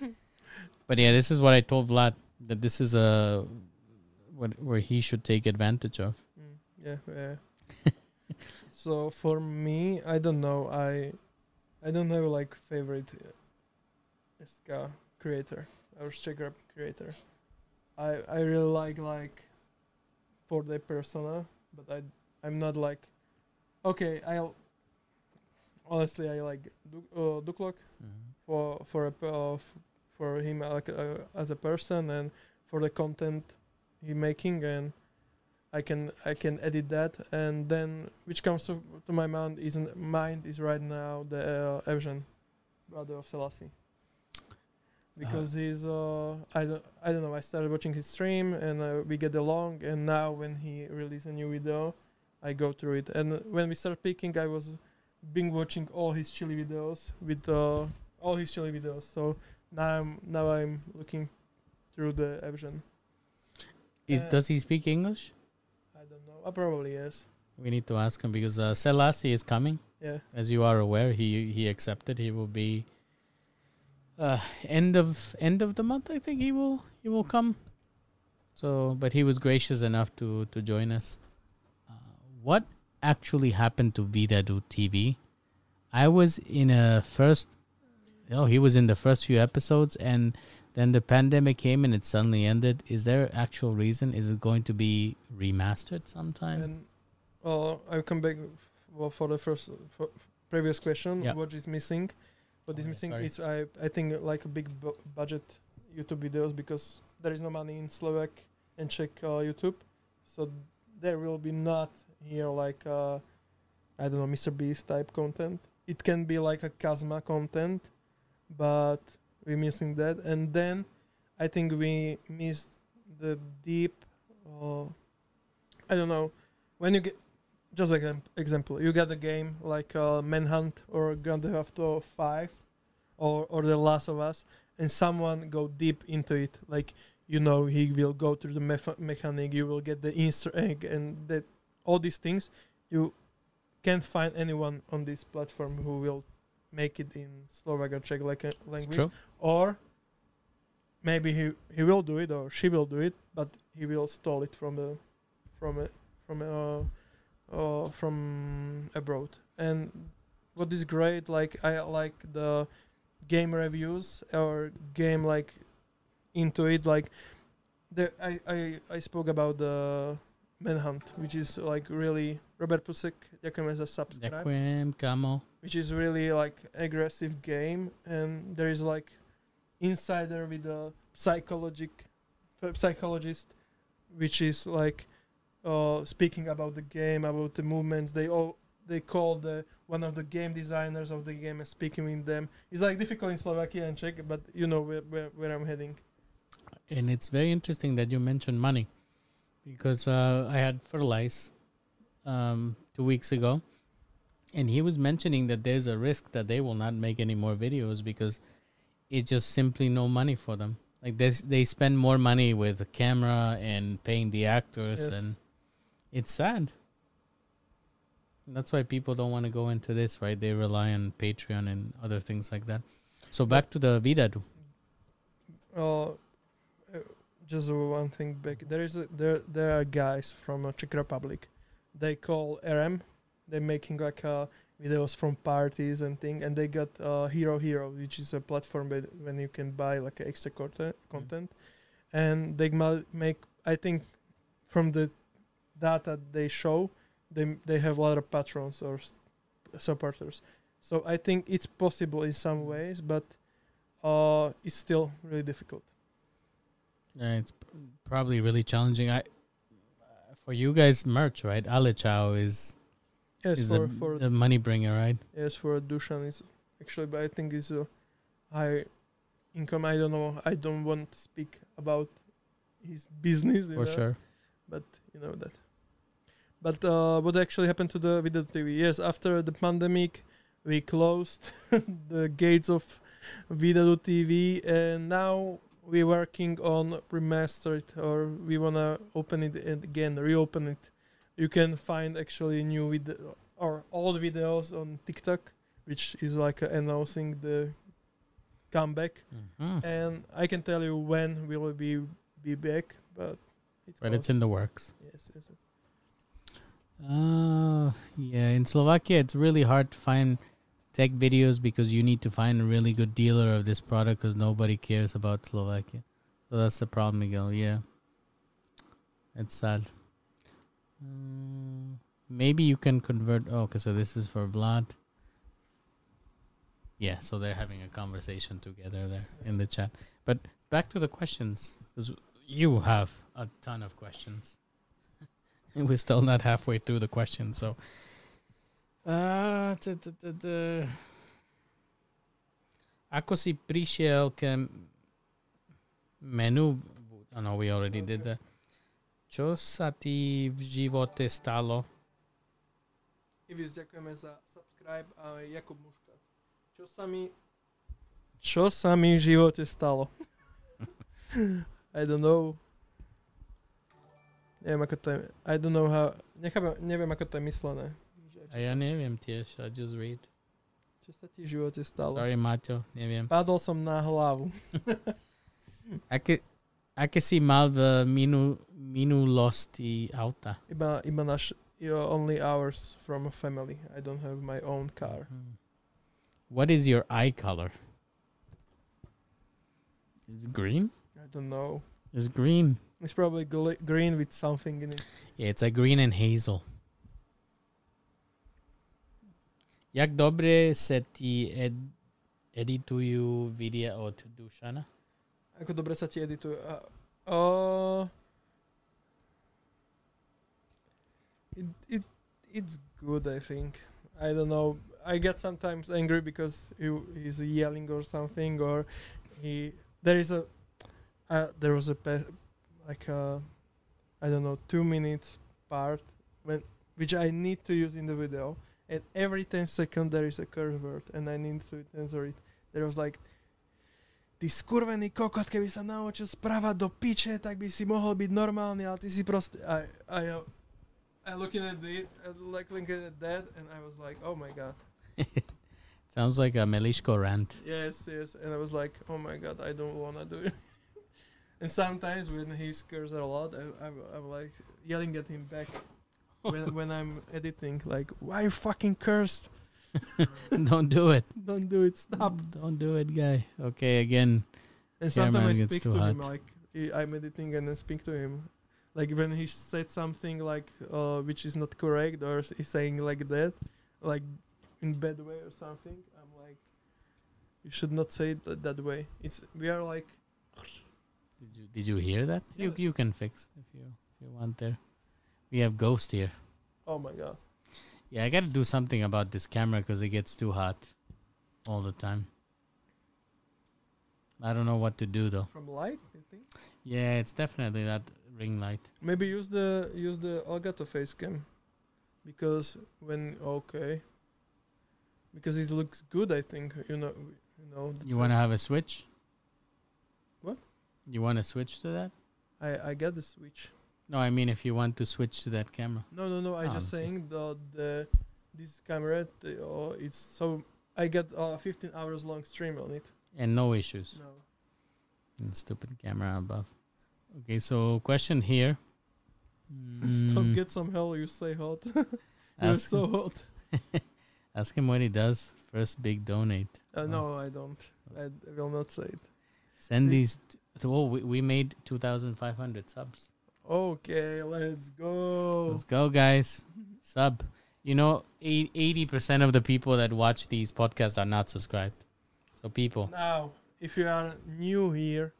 but yeah, this is what I told Vlad that this is a what where he should take advantage of. Mm, yeah. Yeah. So for me, I don't know. I I don't have like favorite uh, ska creator or Czech creator. I I really like like for the persona, but I I'm not like okay. I'll honestly I like Du- uh, Duklok Mhm. for for a, uh, for him uh, like uh, as a person and for the content he making and I can I can edit that. And then which comes to, to my mind is mind is right now the uh, Evgen brother of Selassie. Because he's uh I don't I don't know I started watching his stream and uh, we get along and now when he released a new video I go through it. And when we start picking I was been watching all his chili videos with uh, all his chili videos. So now I'm now I'm looking through the Evgen Is Uh, does he speak English? I don't know uh, probably yes We need to ask him because uh, Selassie is coming. yeah As you are aware, he he accepted. He will be uh, end of end of the month. I think he will he will come. So, but he was gracious enough to to join us. Uh, what actually happened to Vidadu TV? I was in a first. Oh, he was in the first few episodes, and then the pandemic came and it suddenly ended. Is there actual reason? Is it going to be remastered sometime? and uh, I'll come back well, for the first for previous question Yeah. what is missing what is Oh, yeah, missing sorry. is I I think like a big bu- budget YouTube videos because there is no money in Slovak and Czech uh, YouTube so there will be not here like uh, I don't know Mr Beast type content it can be like a Kazma content but we're missing that. And then I think we missed the deep uh, I don't know when you get just like an example you get a game like uh, Manhunt or Grand Theft Auto 5 or or The Last of Us and someone go deep into it. Like you know he will go through the mef- mechanic you will get the Easter egg and that all these things. You can't find anyone on this platform who will make it in Slovak or Czech like language True. or maybe he he will do it or she will do it but he will stole it from the from a from a, uh, uh, from abroad and what is great like i like the game reviews or game like into it like the i i, I spoke about the manhunt which is like really robert pusek ďakujeme za subscribe Ďakujem, kamo. Which is really like aggressive game and there is like insider with a psychologic psychologist which is like uh speaking about the game about the movements. They all they call the one of the game designers of the game and speaking with them. It's like difficult in slovakia and czech but you know where, where, where i'm heading. And it's very interesting that you mentioned money because uh, I had Fertilize um, two weeks ago, and he was mentioning that there's a risk that they will not make any more videos because it's just simply no money for them. Like they they spend more money with the camera and paying the actors, Yes. and it's sad. That's why people don't want to go into this, right? They rely on Patreon and other things like that. So back to the Vidadu. uh, uh, just one thing back. There is a, there there are guys from Czech Republic. They call RM. They're making like uh, videos from parties and thing, and they got uh, Hero Hero, which is a platform where, when you can buy like extra content, content, and they ma- make. I think from the data they show, they they have a lot of patrons or s- supporters. So I think it's possible in some ways, but uh, it's still really difficult. Yeah, it's p- probably really challenging. I for you guys, merch right? Alechao is Yes, is for the, for the money bringer, right? yes for Dushan is actually, but I think it's a high income. I don't know. I don't want to speak about his business. For know, sure. but you know that. But uh, what actually happened to the Vidadu TV? Yes, after the pandemic, we closed the gates of Vidadu TV, and now we're working on remaster it, or we wanna open it again, reopen it. You can find actually new video or old videos on TikTok, which is like uh, announcing the comeback. Mhm. And I can tell you when we will be be back, but it's But it's in the works. Yes, yes. yes. Uh, yeah, in Slovakia, it's really hard to find tech videos because you need to find a really good dealer of this product because nobody cares about Slovakia. So that's the problem, Miguel. Yeah. It's sad. Mm, maybe you can convert. Oh, okay, so this is for Vlad. Yeah, so they're having a conversation together there in the chat. But back to the questions because you have a ton of questions. we're still not halfway through the questions. So, uh, t- t- t- t- ako si prišiel ke menu, oh no, we already did that. Čo sa ti v živote stalo? Ivis, ďakujeme za subscribe a Jakub Muška. Čo sa mi... Čo sa mi v živote stalo? I don't know. Neviem, ako to je... I don't know how... Nechápem, neviem, ako to je myslené. A ja neviem tiež, I just read. čo sa ti v živote stalo? Sorry, Maťo, neviem. Padol som na hlavu. Aké, si mal minu, minulosti auta? Iba, iba naš... You're only hours from a family. I don't have my own car. Hmm. What is your eye color? Is it green? I don't know. It's green. It's probably gl- green with something in it. Yeah, it's a green and hazel. Jak dobre sa ti ed, editujú videa od Dušana? Ako dobre sa ti edituje. A, uh, it, it, it's good, I think. I don't know. I get sometimes angry because he, he's yelling or something, or he there is a uh, there was a pe- like a I don't know two minutes part when which I need to use in the video, and every ten seconds there is a curse word, and I need to answer it. There was like ty skurvený kokot, keby sa naučil správať do piče, tak by si mohol byť normálny, ale ty si proste... I, I, uh, I looking at the, like looking at that, and I was like, oh my god. Sounds like a Melishko rant. Yes, yes. And I was like, oh my god, I don't wanna do it. and sometimes when he scares a lot, I, I'm, I'm like yelling at him back when, when I'm editing, like, why you fucking cursed? Don't do it. Don't do it, stop. Don't do it, guy. Okay, again. And sometimes I speak to him like he- I'm editing and then speak to him. Like when he said something like uh, which is not correct or he's saying like that, like in bad way or something. I'm like, you should not say it th- that way. It's we are like Did you did you hear that? You you can fix if you if you want there. We have ghost here. oh my god. Yeah, I got to do something about this camera because it gets too hot all the time. I don't know what to do though. From light, you think? Yeah, it's definitely that ring light. Maybe use the use the Elgato face cam, because when okay, because it looks good. I think you know you know. You want to have a switch? What? You want to switch to that? I I get the switch. No, I mean if you want to switch to that camera. No, no, no. I Ah, just okay. saying that the this camera. The, uh, it's so I get uh 15 hours long stream on it. And no issues. No. Mm, Stupid camera above. Okay, so question here. Stop. Mm, Get some hell. You say hot. You're so hot. ask him what he does. First big donate. Uh, Oh. no, I don't. I will not say it. Send The- these. t- oh, we, we made 2,500 subs. Okay, let's go. Let's go, guys. Sub. You know, 80% of the people that watch these podcasts are not subscribed. So, people, Now, if you are new here,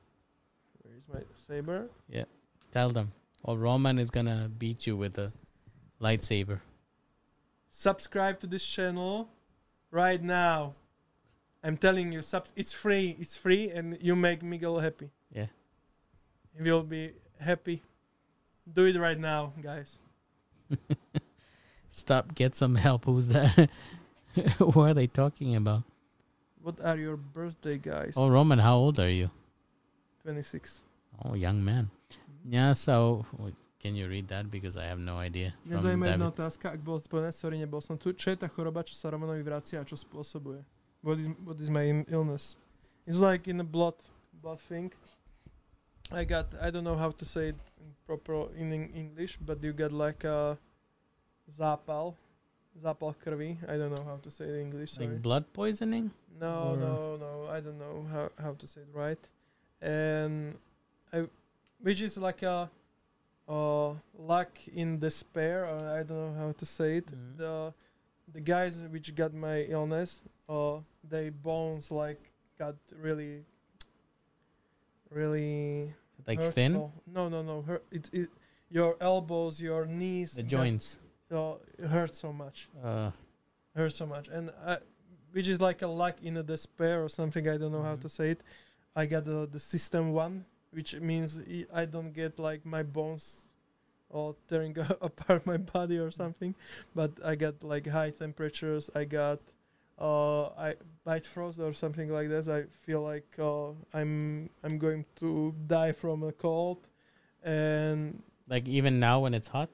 where is my saber? Yeah, tell them. Or Roman is going to beat you with a lightsaber. Subscribe to this channel right now. I'm telling you, sub- it's free. It's free, and you make Miguel happy. Yeah. He will be happy. Do it right now, guys. Stop, get some help. Who's that? what are they talking about? What are your birthday, guys? Oh, Roman, how old are you? 26. Oh, young man. Mm-hmm. Yeah, so can you read that? Because I have no idea. Jedna otázka, ak bol spojené, sorry, nebol som tu. Čo je tá choroba, čo sa Romanovi vracia a čo spôsobuje? What is, what is my illness? It's like in a blood, blood thing. I got, I don't know how to say it in proper in, in English, but you get like a, zápal, zápal krvi. I don't know how to say it in English. Sorry. Like blood poisoning? No, Or- no, no. I don't know how, how to say it right. And I, which is like a, uh, luck in despair. I don't know how to say it. Mhm. The, the guys which got my illness, uh, they bones like got really, really Like thin? No, no, no. Hurt. It, it, your elbows, your knees, The joints. uh, it hurt so much Uh, hurt so much and I, which is like a luck in a despair or something i don't know how Mhm. to say it i got the, the system one which means i- i don't get like my bones or tearing apart my body or something but i got like high temperatures i got uh i bite frost or something like this i feel like uh, i'm i'm going to die from a cold and like even now when it's hot?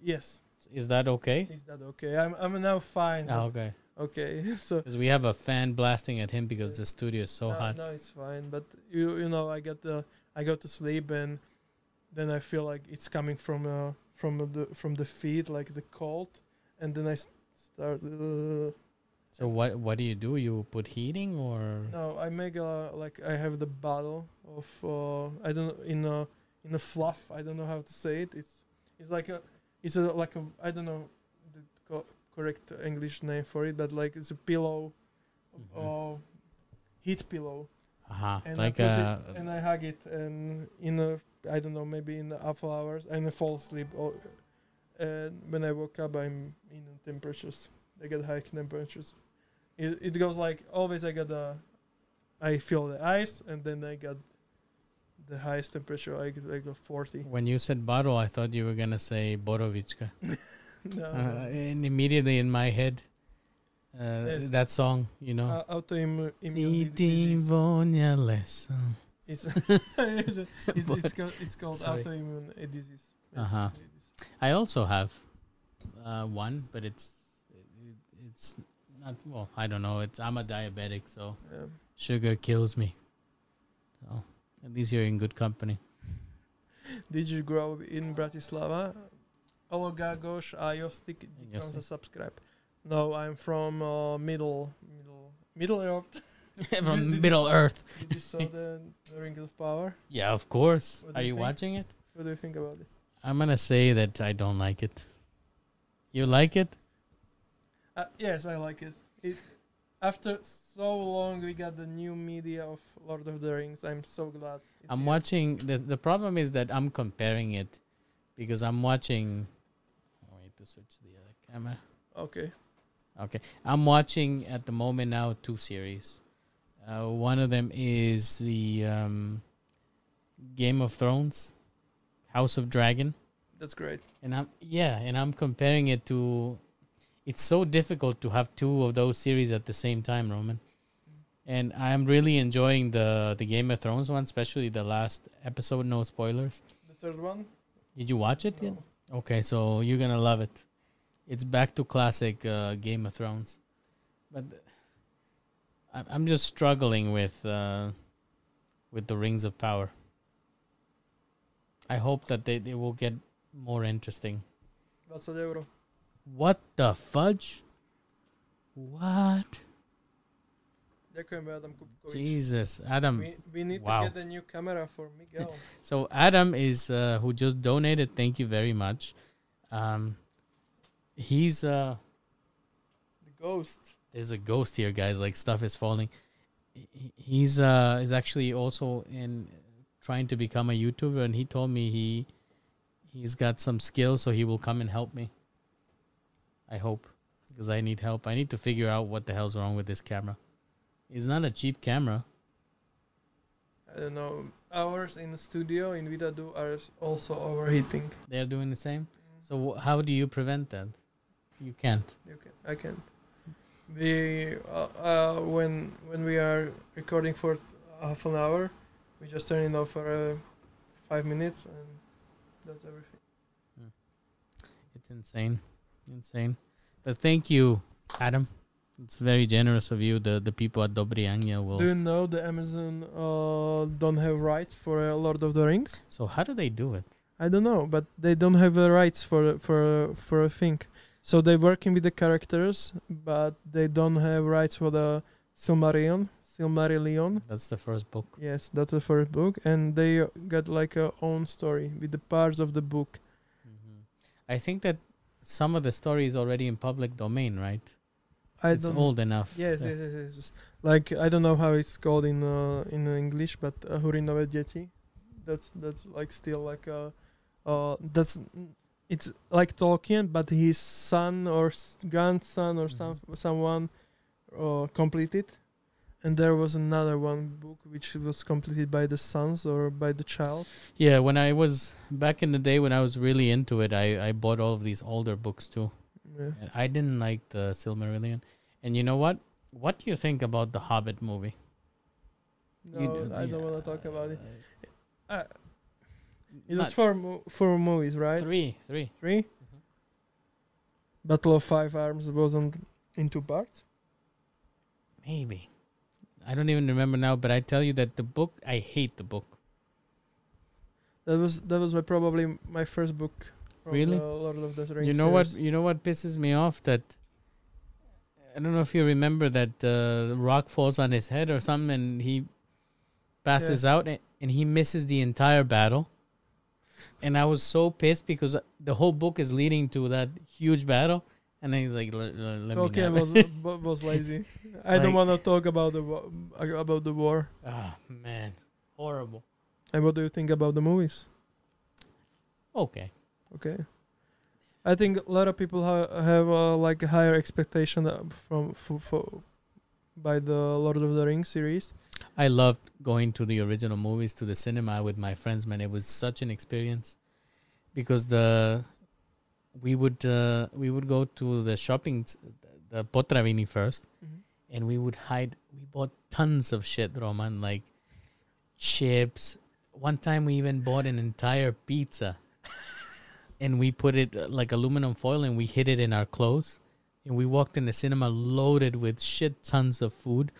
yes Is that okay? is that okay i'm, I'm now fine Oh, okay. okay so Because we have a fan blasting at him because the studio is so no, hot. No, it's fine. But you you know, I get the I go to sleep and then I feel like it's coming from uh from the from the feet, like the cold, and then I start. Uh, So what what do you do? You put heating or no, I make a like I have the bottle of uh I don't know in a in a fluff. I don't know how to say it. It's it's like a it's a like a I don't know the co- correct English name for it, but like it's a pillow, Mhm. uh, heat pillow. uh and like I put uh, it, and I hug it, and in a I don't know maybe in a half hours, and I fall asleep. Or, and when I woke up, I'm in temperatures. I get high temperatures. It it goes like always. I get the, I feel the ice, and then I got the highest temperature. I get like a forty. when you said bottle, I thought you were gonna say Borovichka. no, Uh, and immediately in my head, uh, Yes. that song, you know. uh, autoimmune disease. It's, it's, it's, called, it's called Sorry. autoimmune uh, disease. Uh-huh. I also have uh, one, but it's it, it's not well. I don't know. It's I'm a diabetic, so Yeah. sugar kills me. So at least you're in good company. Did you grow up in Bratislava? Gagosh, a Jostik, Jostik. Jostik. subscribe. No, I'm from uh, Middle, Middle, Middle Earth. From Did Middle Earth. Did you saw the, the Ring of Power? Yeah, of course. Are you you watching it? What do you think about it? I'm gonna say that I don't like it. You like it? Uh, yes, I like it. it. After so long, we got the new media of Lord of the Rings. I'm so glad. it's I'm here. watching the the problem is that I'm comparing it because I'm watching wait to switch the other camera. Okay. Okay. I'm watching at the moment now two series. Uh, one of them is the um, Game of Thrones, House of Dragon, That's great. and I'm yeah, and I'm comparing it to. It's so difficult to have two of those series at the same time, Roman. And I'm really enjoying the the Game of Thrones one, especially the last episode. No spoilers. The third one? Did you watch it yet? Okay, so you're gonna love it. It's back to classic uh, Game of Thrones, but I- I'm just struggling with uh, with the Rings of Power. I hope that they, they will get more interesting. 20 euro. What the fudge? What? Ďakujem, Adam Kupkovič. Jesus, Adam. We, we need Wow. to get a new camera for Miguel. So Adam is uh, who just donated. Thank you very much. Um, he's uh, the ghost. there's a ghost here, guys. Like stuff is falling. He's uh is actually also in trying to become a YouTuber, and he told me he he's got some skills, so he will come and help me. I hope because I need help. I need to figure out what the hell's wrong with this camera. It's not a cheap camera. I don't know. Ours in the studio in Vidadu are also overheating. They're doing the same. So how do you prevent that? You can't. You can, I can't. We uh, uh, when when we are recording for half an hour, we just turn it off for uh, five minutes, and that's everything. It's insane, insane. But thank you, Adam. It's very generous of you. The the people at Dobrý anjel. Do you know the Amazon uh, don't have rights for uh, Lord of the Rings? So how do they do it? I don't know, but they don't have uh, rights for for for a thing. So they're working with the characters, but they don't have rights for the Silmarillion. Silmarillion. That's the first book. Yes, that's the first book, and they got like a own story with the parts of the book. hmm I think that some of the story is already in public domain, right? I it's old enough. Yes, Yeah. yes, yes, yes, yes. Like I don't know how it's called in uh, in English, but uh, Hurinové děti. That's that's like still like a, uh, that's it's like Tolkien, but his son or s- grandson or some someone uh, completed, and there was another one book which was completed by the sons or by the child. Yeah, when I was back in the day when I was really into it, I, I bought all of these older books too. Yeah. I didn't like the Silmarillion. And you know what? What do you think about the Hobbit movie? No, You I don't want to talk about it. Uh, it was four mo- four movies, right? three, three. 3 Mhm. Battle of Five Arms wasn't in two parts. Maybe. I don't even remember now, but I tell you that the book, I hate the book. That was that was my, probably my first book. Really? Lord of the Rings. you know what? You know what pisses me off? That I don't know if you remember that uh, rock falls on his head or something, and he passes out, and, and he misses the entire battle. And I was so pissed because the whole book is leading to that huge battle, and then he's like, "Let, let- let me Tolkien nap." was was lazy. I don't want to talk about the wa- about the war. Ah man, horrible. And what do you think about the movies? Okay. Okay. I think a lot of people ha- have uh, like a higher expectation uh, from for, for by the Lord of the Rings series. I loved going to the original movies to the cinema with my friends, man. It was such an experience because the we would uh, we would go to the shopping s- the Potravini first, and we would hide. We bought tons of shit, Roman, like chips. One time we even bought an entire pizza, and we put it uh, like aluminum foil, and we hid it in our clothes. And we walked in the cinema loaded with shit tons of food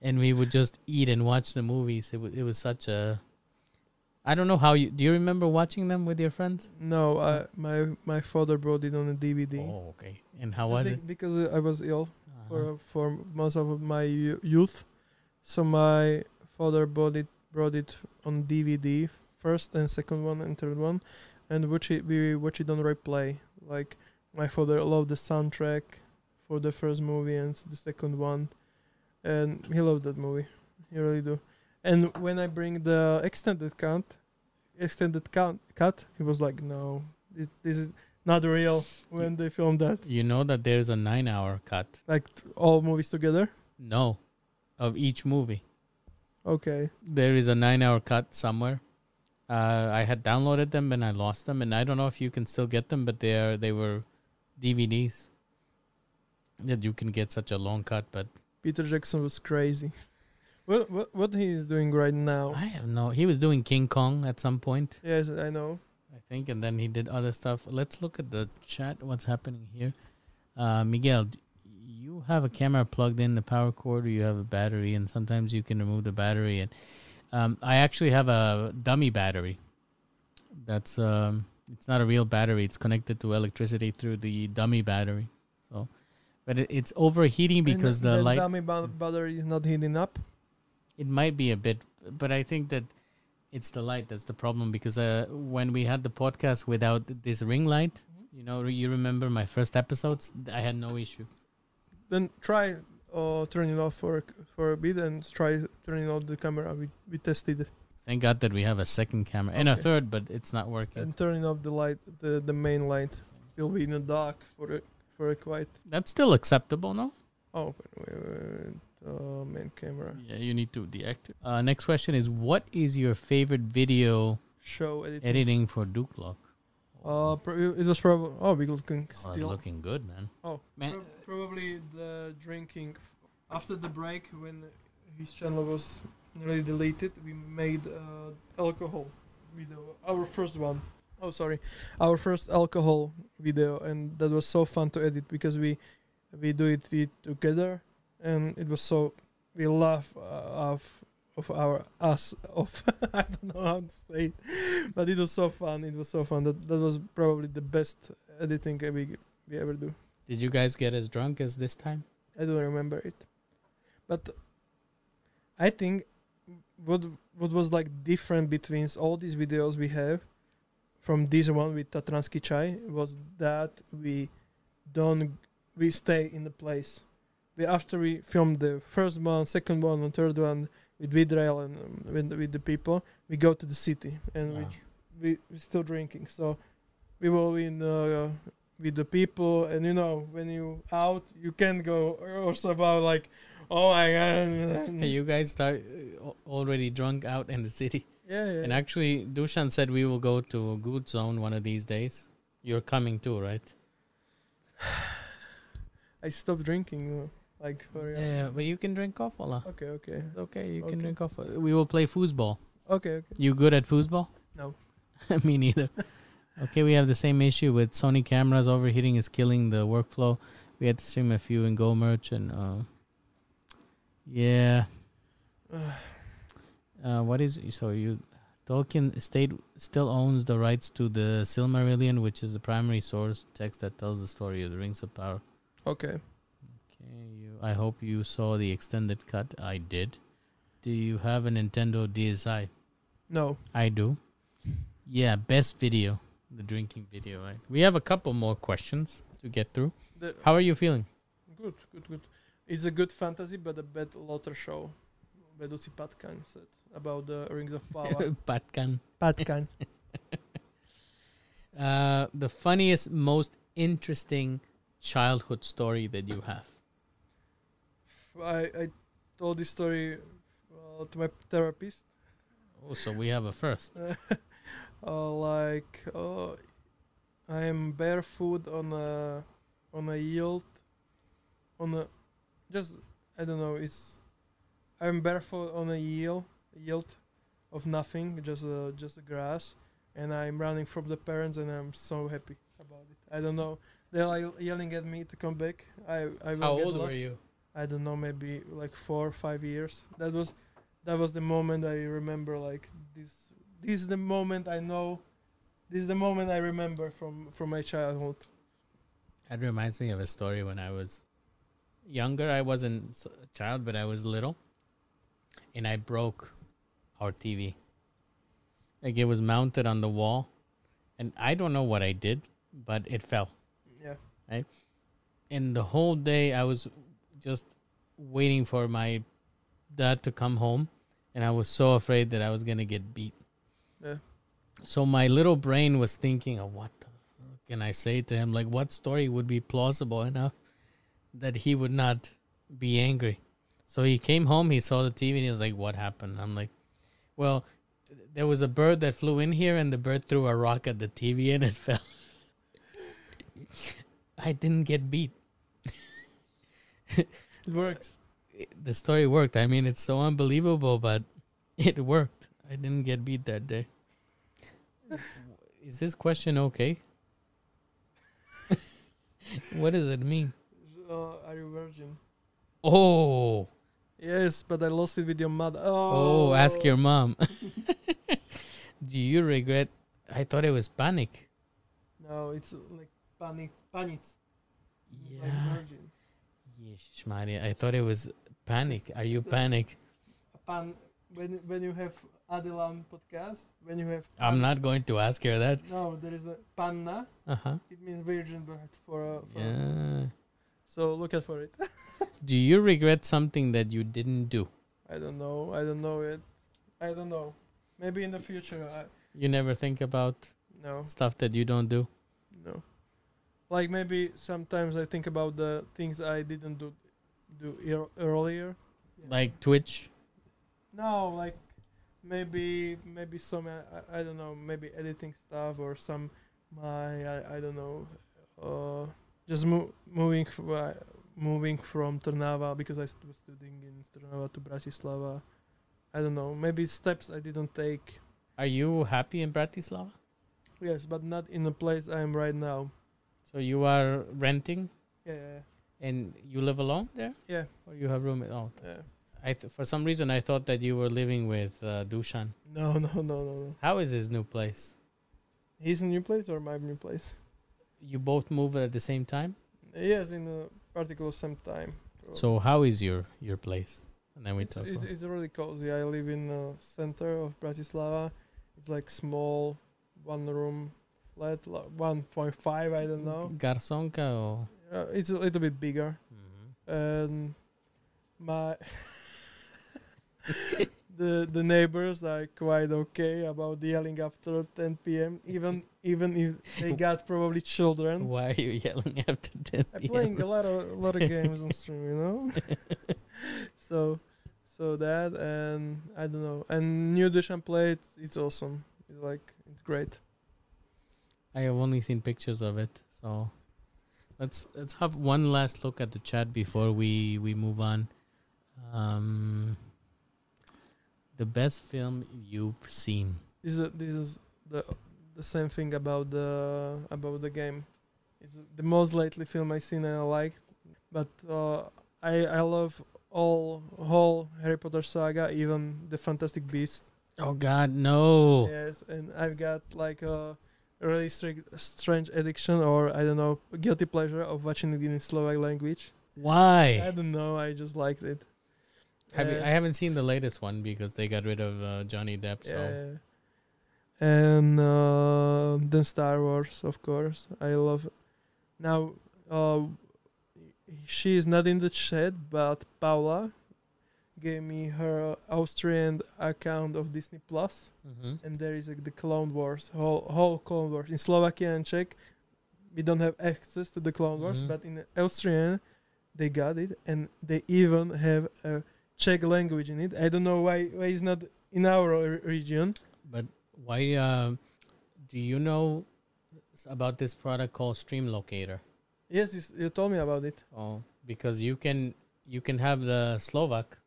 and we would just eat and watch the movies. It was it was such a. I don't know how you do. You remember watching them with your friends? No, I, my my father brought it on a DVD. Oh, okay. And how I was think it? because I was ill Uh-huh. for for most of my youth, so my father bought it brought it on DVD first and second one and third one, and watch it we watch it on replay. Like my father loved the soundtrack for the first movie and the second one, and he loved that movie. He really do. And when I bring the extended cut, extended cut, cut, he was like, "No, this, this is not real." When they filmed that, You know that there's a nine-hour cut. like t- all movies together. No, of each movie. Okay. There is a nine-hour cut somewhere. Uh, I had downloaded them and I lost them, and I don't know if you can still get them, but they are they were DVDs. That you can get such a long cut, but Peter Jackson was crazy. What what what he is doing right now? I have no. He was doing King Kong at some point. Yes, I know. I think, and then he did other stuff. Let's look at the chat. What's happening here? Uh, Miguel, you have a camera plugged in the power cord, or you have a battery, and sometimes you can remove the battery. And um, I actually have a dummy battery. That's um, it's not a real battery. It's connected to electricity through the dummy battery. So, but it, it's overheating because and the light. dummy ba- battery is not heating up. It might be a bit, but I think that it's the light that's the problem because uh, when we had the podcast without this ring light, you know, you remember my first episodes, I had no issue. Then try uh turning off for for a bit and try turning off the camera. We we tested it Thank God that we have a second camera and a third, but it's not working. and turning off the light, the the main light. Will be in the dark for a for a quite. That's still acceptable, no? Oh, wait, wait, wait, uh, main camera Yeah, you need to deactivate. Uh, next question is What is your favorite video show editing. editing for Duklok? Uh, pro- it was probably oh we're looking Oh, it's still. looking good, man. Oh, Man. prob- probably the drinking. After the break, when his channel was nearly deleted, we made uh, alcohol video. Our first one. Oh, sorry, our first alcohol video, and that was so fun to edit because we we do it, it together, and it was so we laugh uh, of of our us of I don't know how to say it, but it was so fun. It was so fun. That that was probably the best editing we we ever do. Did you guys get as drunk as this time? I don't remember it, but I think what what was like different between all these videos we have from this one with Tatransky Chai was that we don't we stay in the place. We after we filmed the first one, second one, and third one with Vidrail and um, with, with the people, we go to the city and we Wow. we we still drinking. So we were in uh, with the people, and you know when you out, you can't go or somehow like, oh my god. Hey, you guys start uh, already drunk out in the city. yeah, yeah. And actually, Dushan said we will go to a good zone one of these days. You're coming too, right? I stopped drinking. Like for real. Yeah, but you can drink coffee. Okay, okay, It's okay. You can drink coffee. We will play foosball. okay, okay. You good at foosball? No. Me neither. okay, we have the same issue with Sony cameras overheating is killing the workflow. We had to stream a few in Go Merch and uh, yeah. Uh, what is so you Tolkien Estate still owns the rights to the Silmarillion, which is the primary source text that tells the story of the Rings of Power. okay. You. I hope you saw the extended cut. I did. Do you have a Nintendo DSi? No. I do. Yeah, best video, the drinking video. Right. We have a couple more questions to get through. The, How are you feeling? good, good, good. It's a good fantasy, but a bad Lotter show. Vedúci Patkan said about the Rings of Power. Patkan. Patkan. Uh, the funniest, most interesting childhood story that you have. I I told this story uh, to my therapist. Oh, so we have a first. uh, like uh, I am barefoot on a on a yield on a just I don't know it's I'm barefoot on a yield yield of nothing just uh, just the grass and I'm running from the parents and I'm so happy about it I don't know they're like yelling at me to come back I I will How get old were you? I don't know, maybe like four or five years. That was that was the moment I remember. Like this, this is the moment I know. This is the moment I remember from from my childhood. That reminds me of a story when I was younger. I wasn't a child, but I was little, and I broke our TV. Like it was mounted on the wall, and I don't know what I did, but it fell. Yeah, Right. And the whole day I was just waiting for my dad to come home, and I was so afraid that I was gonna get beat. yeah. So my little brain was thinking, of what the fuck can I say to him? Like, what story would be plausible enough that he would not be angry? So he came home, he saw the TV, and he was like, what happened? I'm like, well, there was a bird that flew in here, and the bird threw a rock at the TV, and it fell. I didn't get beat. It works. The story worked. I mean, it's so unbelievable, but it worked. I didn't get beat that day. Is this question okay? what does it mean? Uh, are you virgin? Oh, Yes, but I lost it with your mother. oh, Oh, ask your mom. Do you regret? I thought it was panic. No, it's like panic, panic. Like Yeah. virgin. Yeesh, Maria. I thought it was panic. Are you panic? Pan. When when you have Adelan podcast, when you have. I'm not going to ask her that. No, there is a panna. Uh huh. It means virgin birth for. Uh, for Yeah. So look out for it. Do you regret something that you didn't do? I don't know. I don't know it. I don't know. Maybe in the future. I, You never think about no, stuff that you don't do. no. Like maybe sometimes I think about the things I didn't do do ear- earlier. Like Twitch. no, like maybe maybe some uh, I, I don't know maybe editing stuff or some my I, I don't know uh just mo- moving f- uh, moving from Trnava because I st- was studying in Trnava to Bratislava. I don't know maybe steps I didn't take. Are you happy in Bratislava? Yes, but not in the place I am right now. So you are renting Yeah, yeah, and you live alone there, yeah. or you have room? Oh, yeah. I th- for some reason I thought that you were living with uh, Dushan. No, no, no, no, no. How is his new place? His new place or my new place? you both move at the same time. Yes, in a particular same time. So how is your your place? And then we it's, talk. it's, about- it's really cozy. I live in the center of Bratislava. It's like small, one room flat, like 1.5. I don't know. Garsonka or Uh, it's a little bit bigger, Mhm. and my the the neighbors are quite okay about yelling after 10 p.m. Even even if they got probably children. why are you yelling after 10 p.m.? I'm playing a lot of a lot of games on stream, you know. so so that and I don't know. And new Dushan play it's, it's awesome. It's like it's great. I have only seen pictures of it, so let's let's have one last look at the chat before we we move on. Um, the best film you've seen. This is this is the the same thing about the about the game. It's the most lately film I've seen and I like, but uh, I I love all whole Harry Potter saga, even the Fantastic Beast. Oh God, no! Yes, and I've got like a really strict, strange addiction, or I don't know, guilty pleasure of watching it in Slovak language. Why? I don't know. I just liked it. Have you, Uh, I haven't seen the latest one because they got rid of uh, Johnny Depp. So yeah. And uh, then Star Wars, of course. I love. It. Now, uh, she is not in the chat, but Paula gave me her Austrian account of Disney Plus. Mhm. and there is like the Clone Wars, whole whole Clone Wars in Slovakia and Czech. We don't have access to the Clone Wars, Mhm. but in Austrian, they got it, and they even have a Czech language in it. I don't know why why it's not in our re- region. but why? Uh, do you know about this product called Stream Locator? Yes, you, s- you told me about it. Oh, because you can you can have the Slovak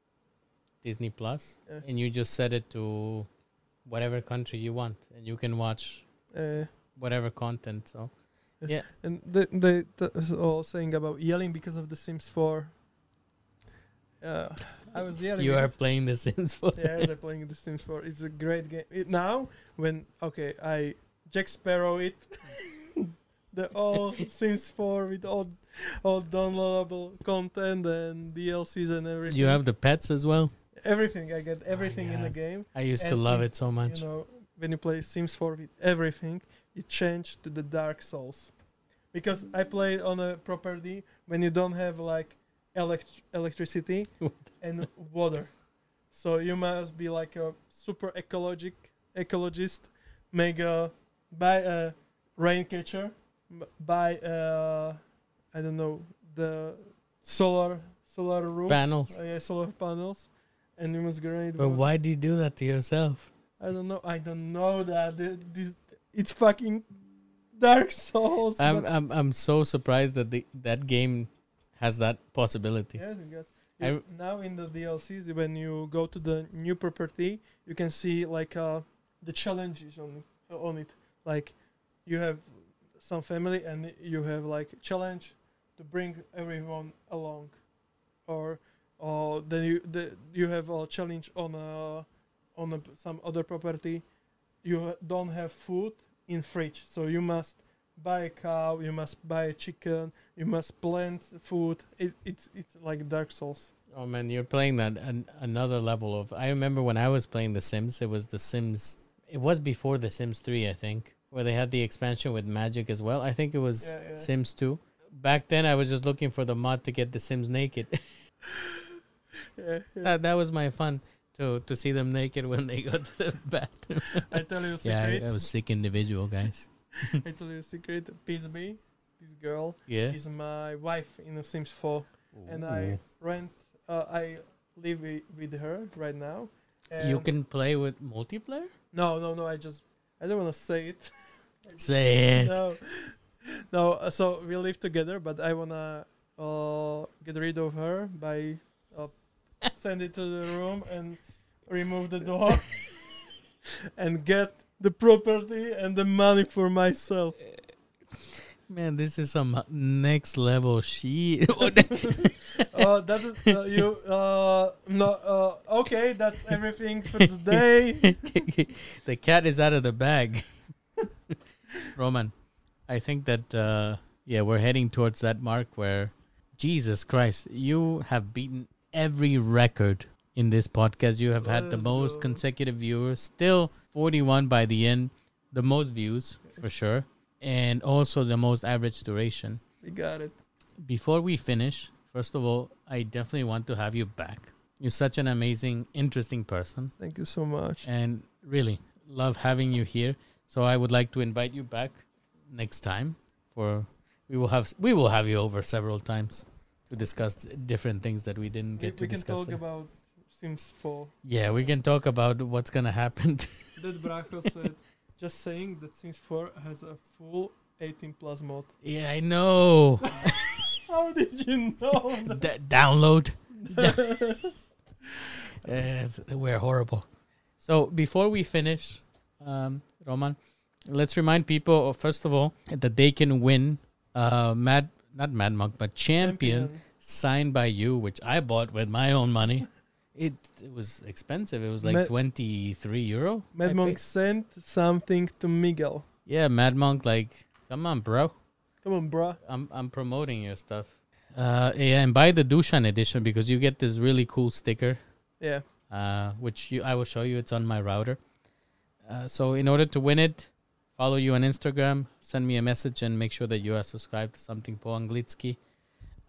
Disney Plus, Yeah. and you just set it to whatever country you want, and you can watch Uh, whatever content. So yeah, and they they th- all saying about yelling because of The Sims 4. Uh, I was yelling. you are playing The Sims for yes, I'm playing The Sims 4. It's a great game. It, now, when okay, I Jack Sparrow it, the all Sims 4 with all all downloadable content and DLCs and everything. You have the pets as well. Everything. I get everything in the game. I used to love it- so much. You know, when you play Sims 4 with everything, it changed to the Dark Souls. Because I play on a property when you don't have like elect- electricity and water. So you must be like a super ecologic ecologist, make a buy a rain catcher, buy a I don't know the solar solar roof, Panels. uh, yeah, solar panels, and you must grade. But why do you do that to yourself? I don't know. I don't know that this, it's fucking Dark Souls. I'm I'm I'm so surprised that the that game has that possibility. Yes, you got. I you- now in the DLCs, when you go to the new property, you can see like uh, the challenges on on it. Like you have some family, and you have like challenge to bring everyone along, or or then you the, you have a challenge on a on a, some other property. You don't have food in fridge, so you must buy a cow, you must buy a chicken, you must plant food. It, it's it's like Dark Souls. Oh man, you're playing that an, another level of. I remember when I was playing The Sims. It was The Sims. It was before The Sims Three, I think, where they had the expansion with magic as well. I think it was Yeah, yeah. Sims Two. Back then, I was just looking for the mod to get the Sims naked. That, that was my fun to to see them naked when they go to the bathroom. I tell you a yeah. I, I was sick individual, guys. I tell you a secret. Pisby, this girl, Yeah. is my wife in The Sims 4, and I rent. Uh, I live wi- with her right now. You can play with multiplayer. No, no, no. I just. I don't want to say it. Say it. no, no. uh, So we live together, but I wanna uh, get rid of her by send it to the room and remove the door and get the property and the money for myself. Man, this is some next level shit. Uh, that is uh, you. Uh, no. Uh, okay, that's everything for today. the cat is out of the bag. Roman, I think that uh, yeah, we're heading towards that mark where Jesus Christ, you have beaten every record in this podcast. You have had the most consecutive viewers, still 41 by the end, the most views for sure, and also the most average duration. We got it. Before we finish, first of all, I definitely want to have you back. You're such an amazing, interesting person, Thank you so much. and really love having you here. So I would like to invite you back next time for we will have we will have you over several times to discuss different things that we didn't We, get to discuss. we can talk there. about Sims 4. yeah, we can talk about what's gonna happen. That Bracho said, just saying that Sims 4 has a full 18 plus mod. yeah, I know. How did you know that? D- download. Uh, we're horrible. So before we finish, um, Roman, let's remind people first of all that they can win uh, Mad not Mad Monk but Champion, signed by you, which I bought with my own money. It it was expensive. It was like Ma- twenty three euro. I Mad Monk paid. sent something to Miguel. Yeah, Mad Monk. Like, come on, bro. Come on, bro. I'm I'm promoting your stuff. Uh, yeah, and buy the Dushan edition because you get this really cool sticker. Yeah. uh, which you, I will show you. It's on my router. Uh, so in order to win it, follow you on Instagram, send me a message, and make sure that you are subscribed to something po Anglicky.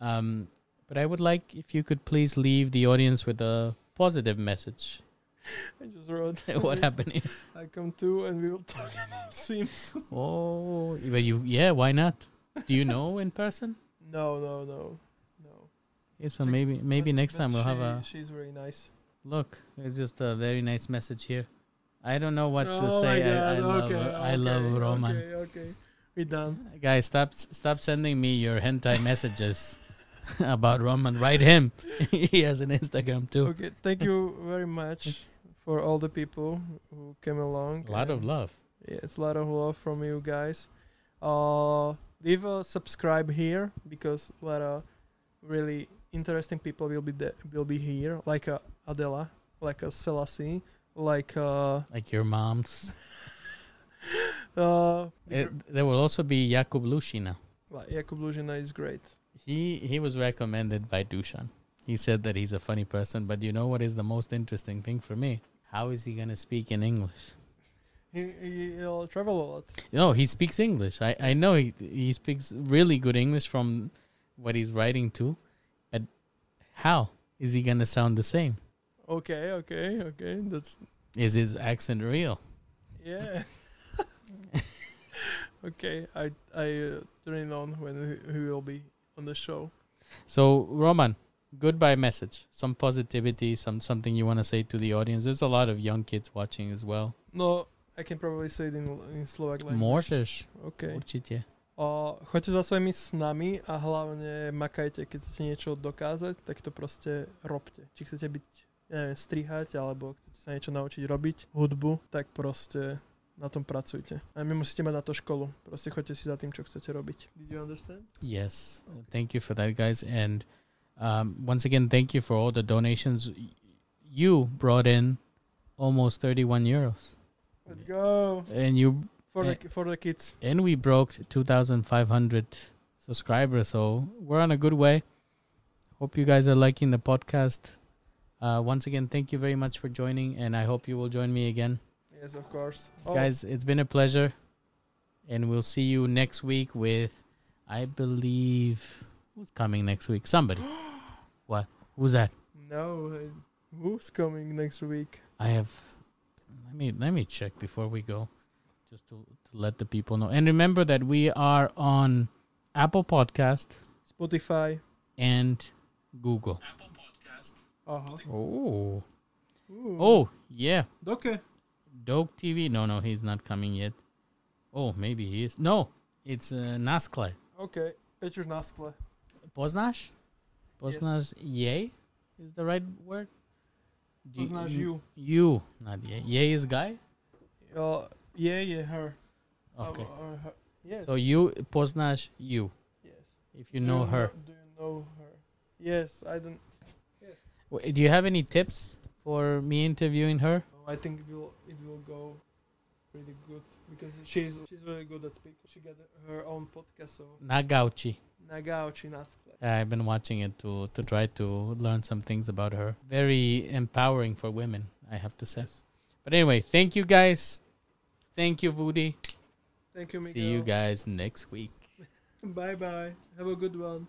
Um, but I would like if you could please leave the audience with a positive message. I just wrote. what happened? here? I come to and we will talk about Sims. Oh, but you yeah, why not? Do you know in person? No, no, no, no. Yeah, so Check- maybe maybe But- next but time we'll have a She's very nice. look. It's just a very nice message here. I don't know what to oh say. my I. I love okay, I love Roman. Okay, okay. We done. Guys, stop stop sending me your hentai messages about Roman. Write him. he has an Instagram too. Okay, thank you very much for all the people who came along. A lot of love. Yeah, it's a lot of love from you guys. Uh, leave a subscribe here because a lot of really interesting people will be de- will be here, like uh, Adela, like a Selassie, like uh, Like your mom's. uh, It, there will also be Jakub Lushina. like Jakub Luzina is great. He he was recommended by Dushan. He said that he's a funny person, but you know what is the most interesting thing for me? How is he gonna speak in English? He he will travel a lot. No, he speaks English. I, I know he he speaks really good English from what he's writing to, but how is he gonna sound the same? Okay, okay, okay. That's Is his accent real? yeah. okay, I I uh, turn it on when he, will be on the show. So Roman, goodbye message. Some positivity, some something you want to say to the audience. There's a lot of young kids watching as well. No, I can probably say it in in Slovak language. Môžeš, Okay. určite. O, choďte za svojimi snami a hlavne makajte, keď chcete niečo dokázať, tak to proste robte. Či chcete byť, neviem, strihať, alebo chcete sa niečo naučiť robiť, hudbu, tak proste na tom pracujte. A my musíte mať na to školu. Proste choďte si za tým, čo chcete robiť. Did you understand? Yes, thank you for that, guys. And um, once again, thank you for all the donations. You brought in almost 31 euros, Let's go! and you For, Eh. the, for the kids. and we broke 2,500 subscribers. So we're on a good way. Hope you guys are liking the podcast. Uh, once again, thank you very much for joining, and I hope you will join me again. Yes, of course. Oh, Guys, it's been a pleasure. And we'll see you next week with, I believe, who's coming next week? Somebody. what? Who's that? No, uh, who's coming next week? I have. Let me let me check before we go, just to, to let the people know. And remember that we are on Apple Podcast Spotify. and Google. Aha. Oh, Ooh. oh yeah, Doke. Dope TV. No, no, he's not coming yet. Oh, maybe he is. No, it's uh, Naskle. OK. Peťuš na skle. Poznáš? Poznáš yay? Is the right word? Do you- You, not yay. Yay is guy? Uh, yeah, yeah, her. Okay. Uh, uh, her. Yes. So you, poznáš you, yes. if you Do know her. do you know her? Yes, I don't. Do you have any tips for me interviewing her? I think it will it will go pretty good. because she's she's very good at speaking. She got her own podcast, so Nagauchi. Nagauchi Naskle. I've been watching it to to try to learn some things about her. Very empowering for women, I have to say. Yes. But anyway, thank you guys. Thank you, Vvudy. Thank you, Miguel. See you guys next week. Bye bye. Have a good one.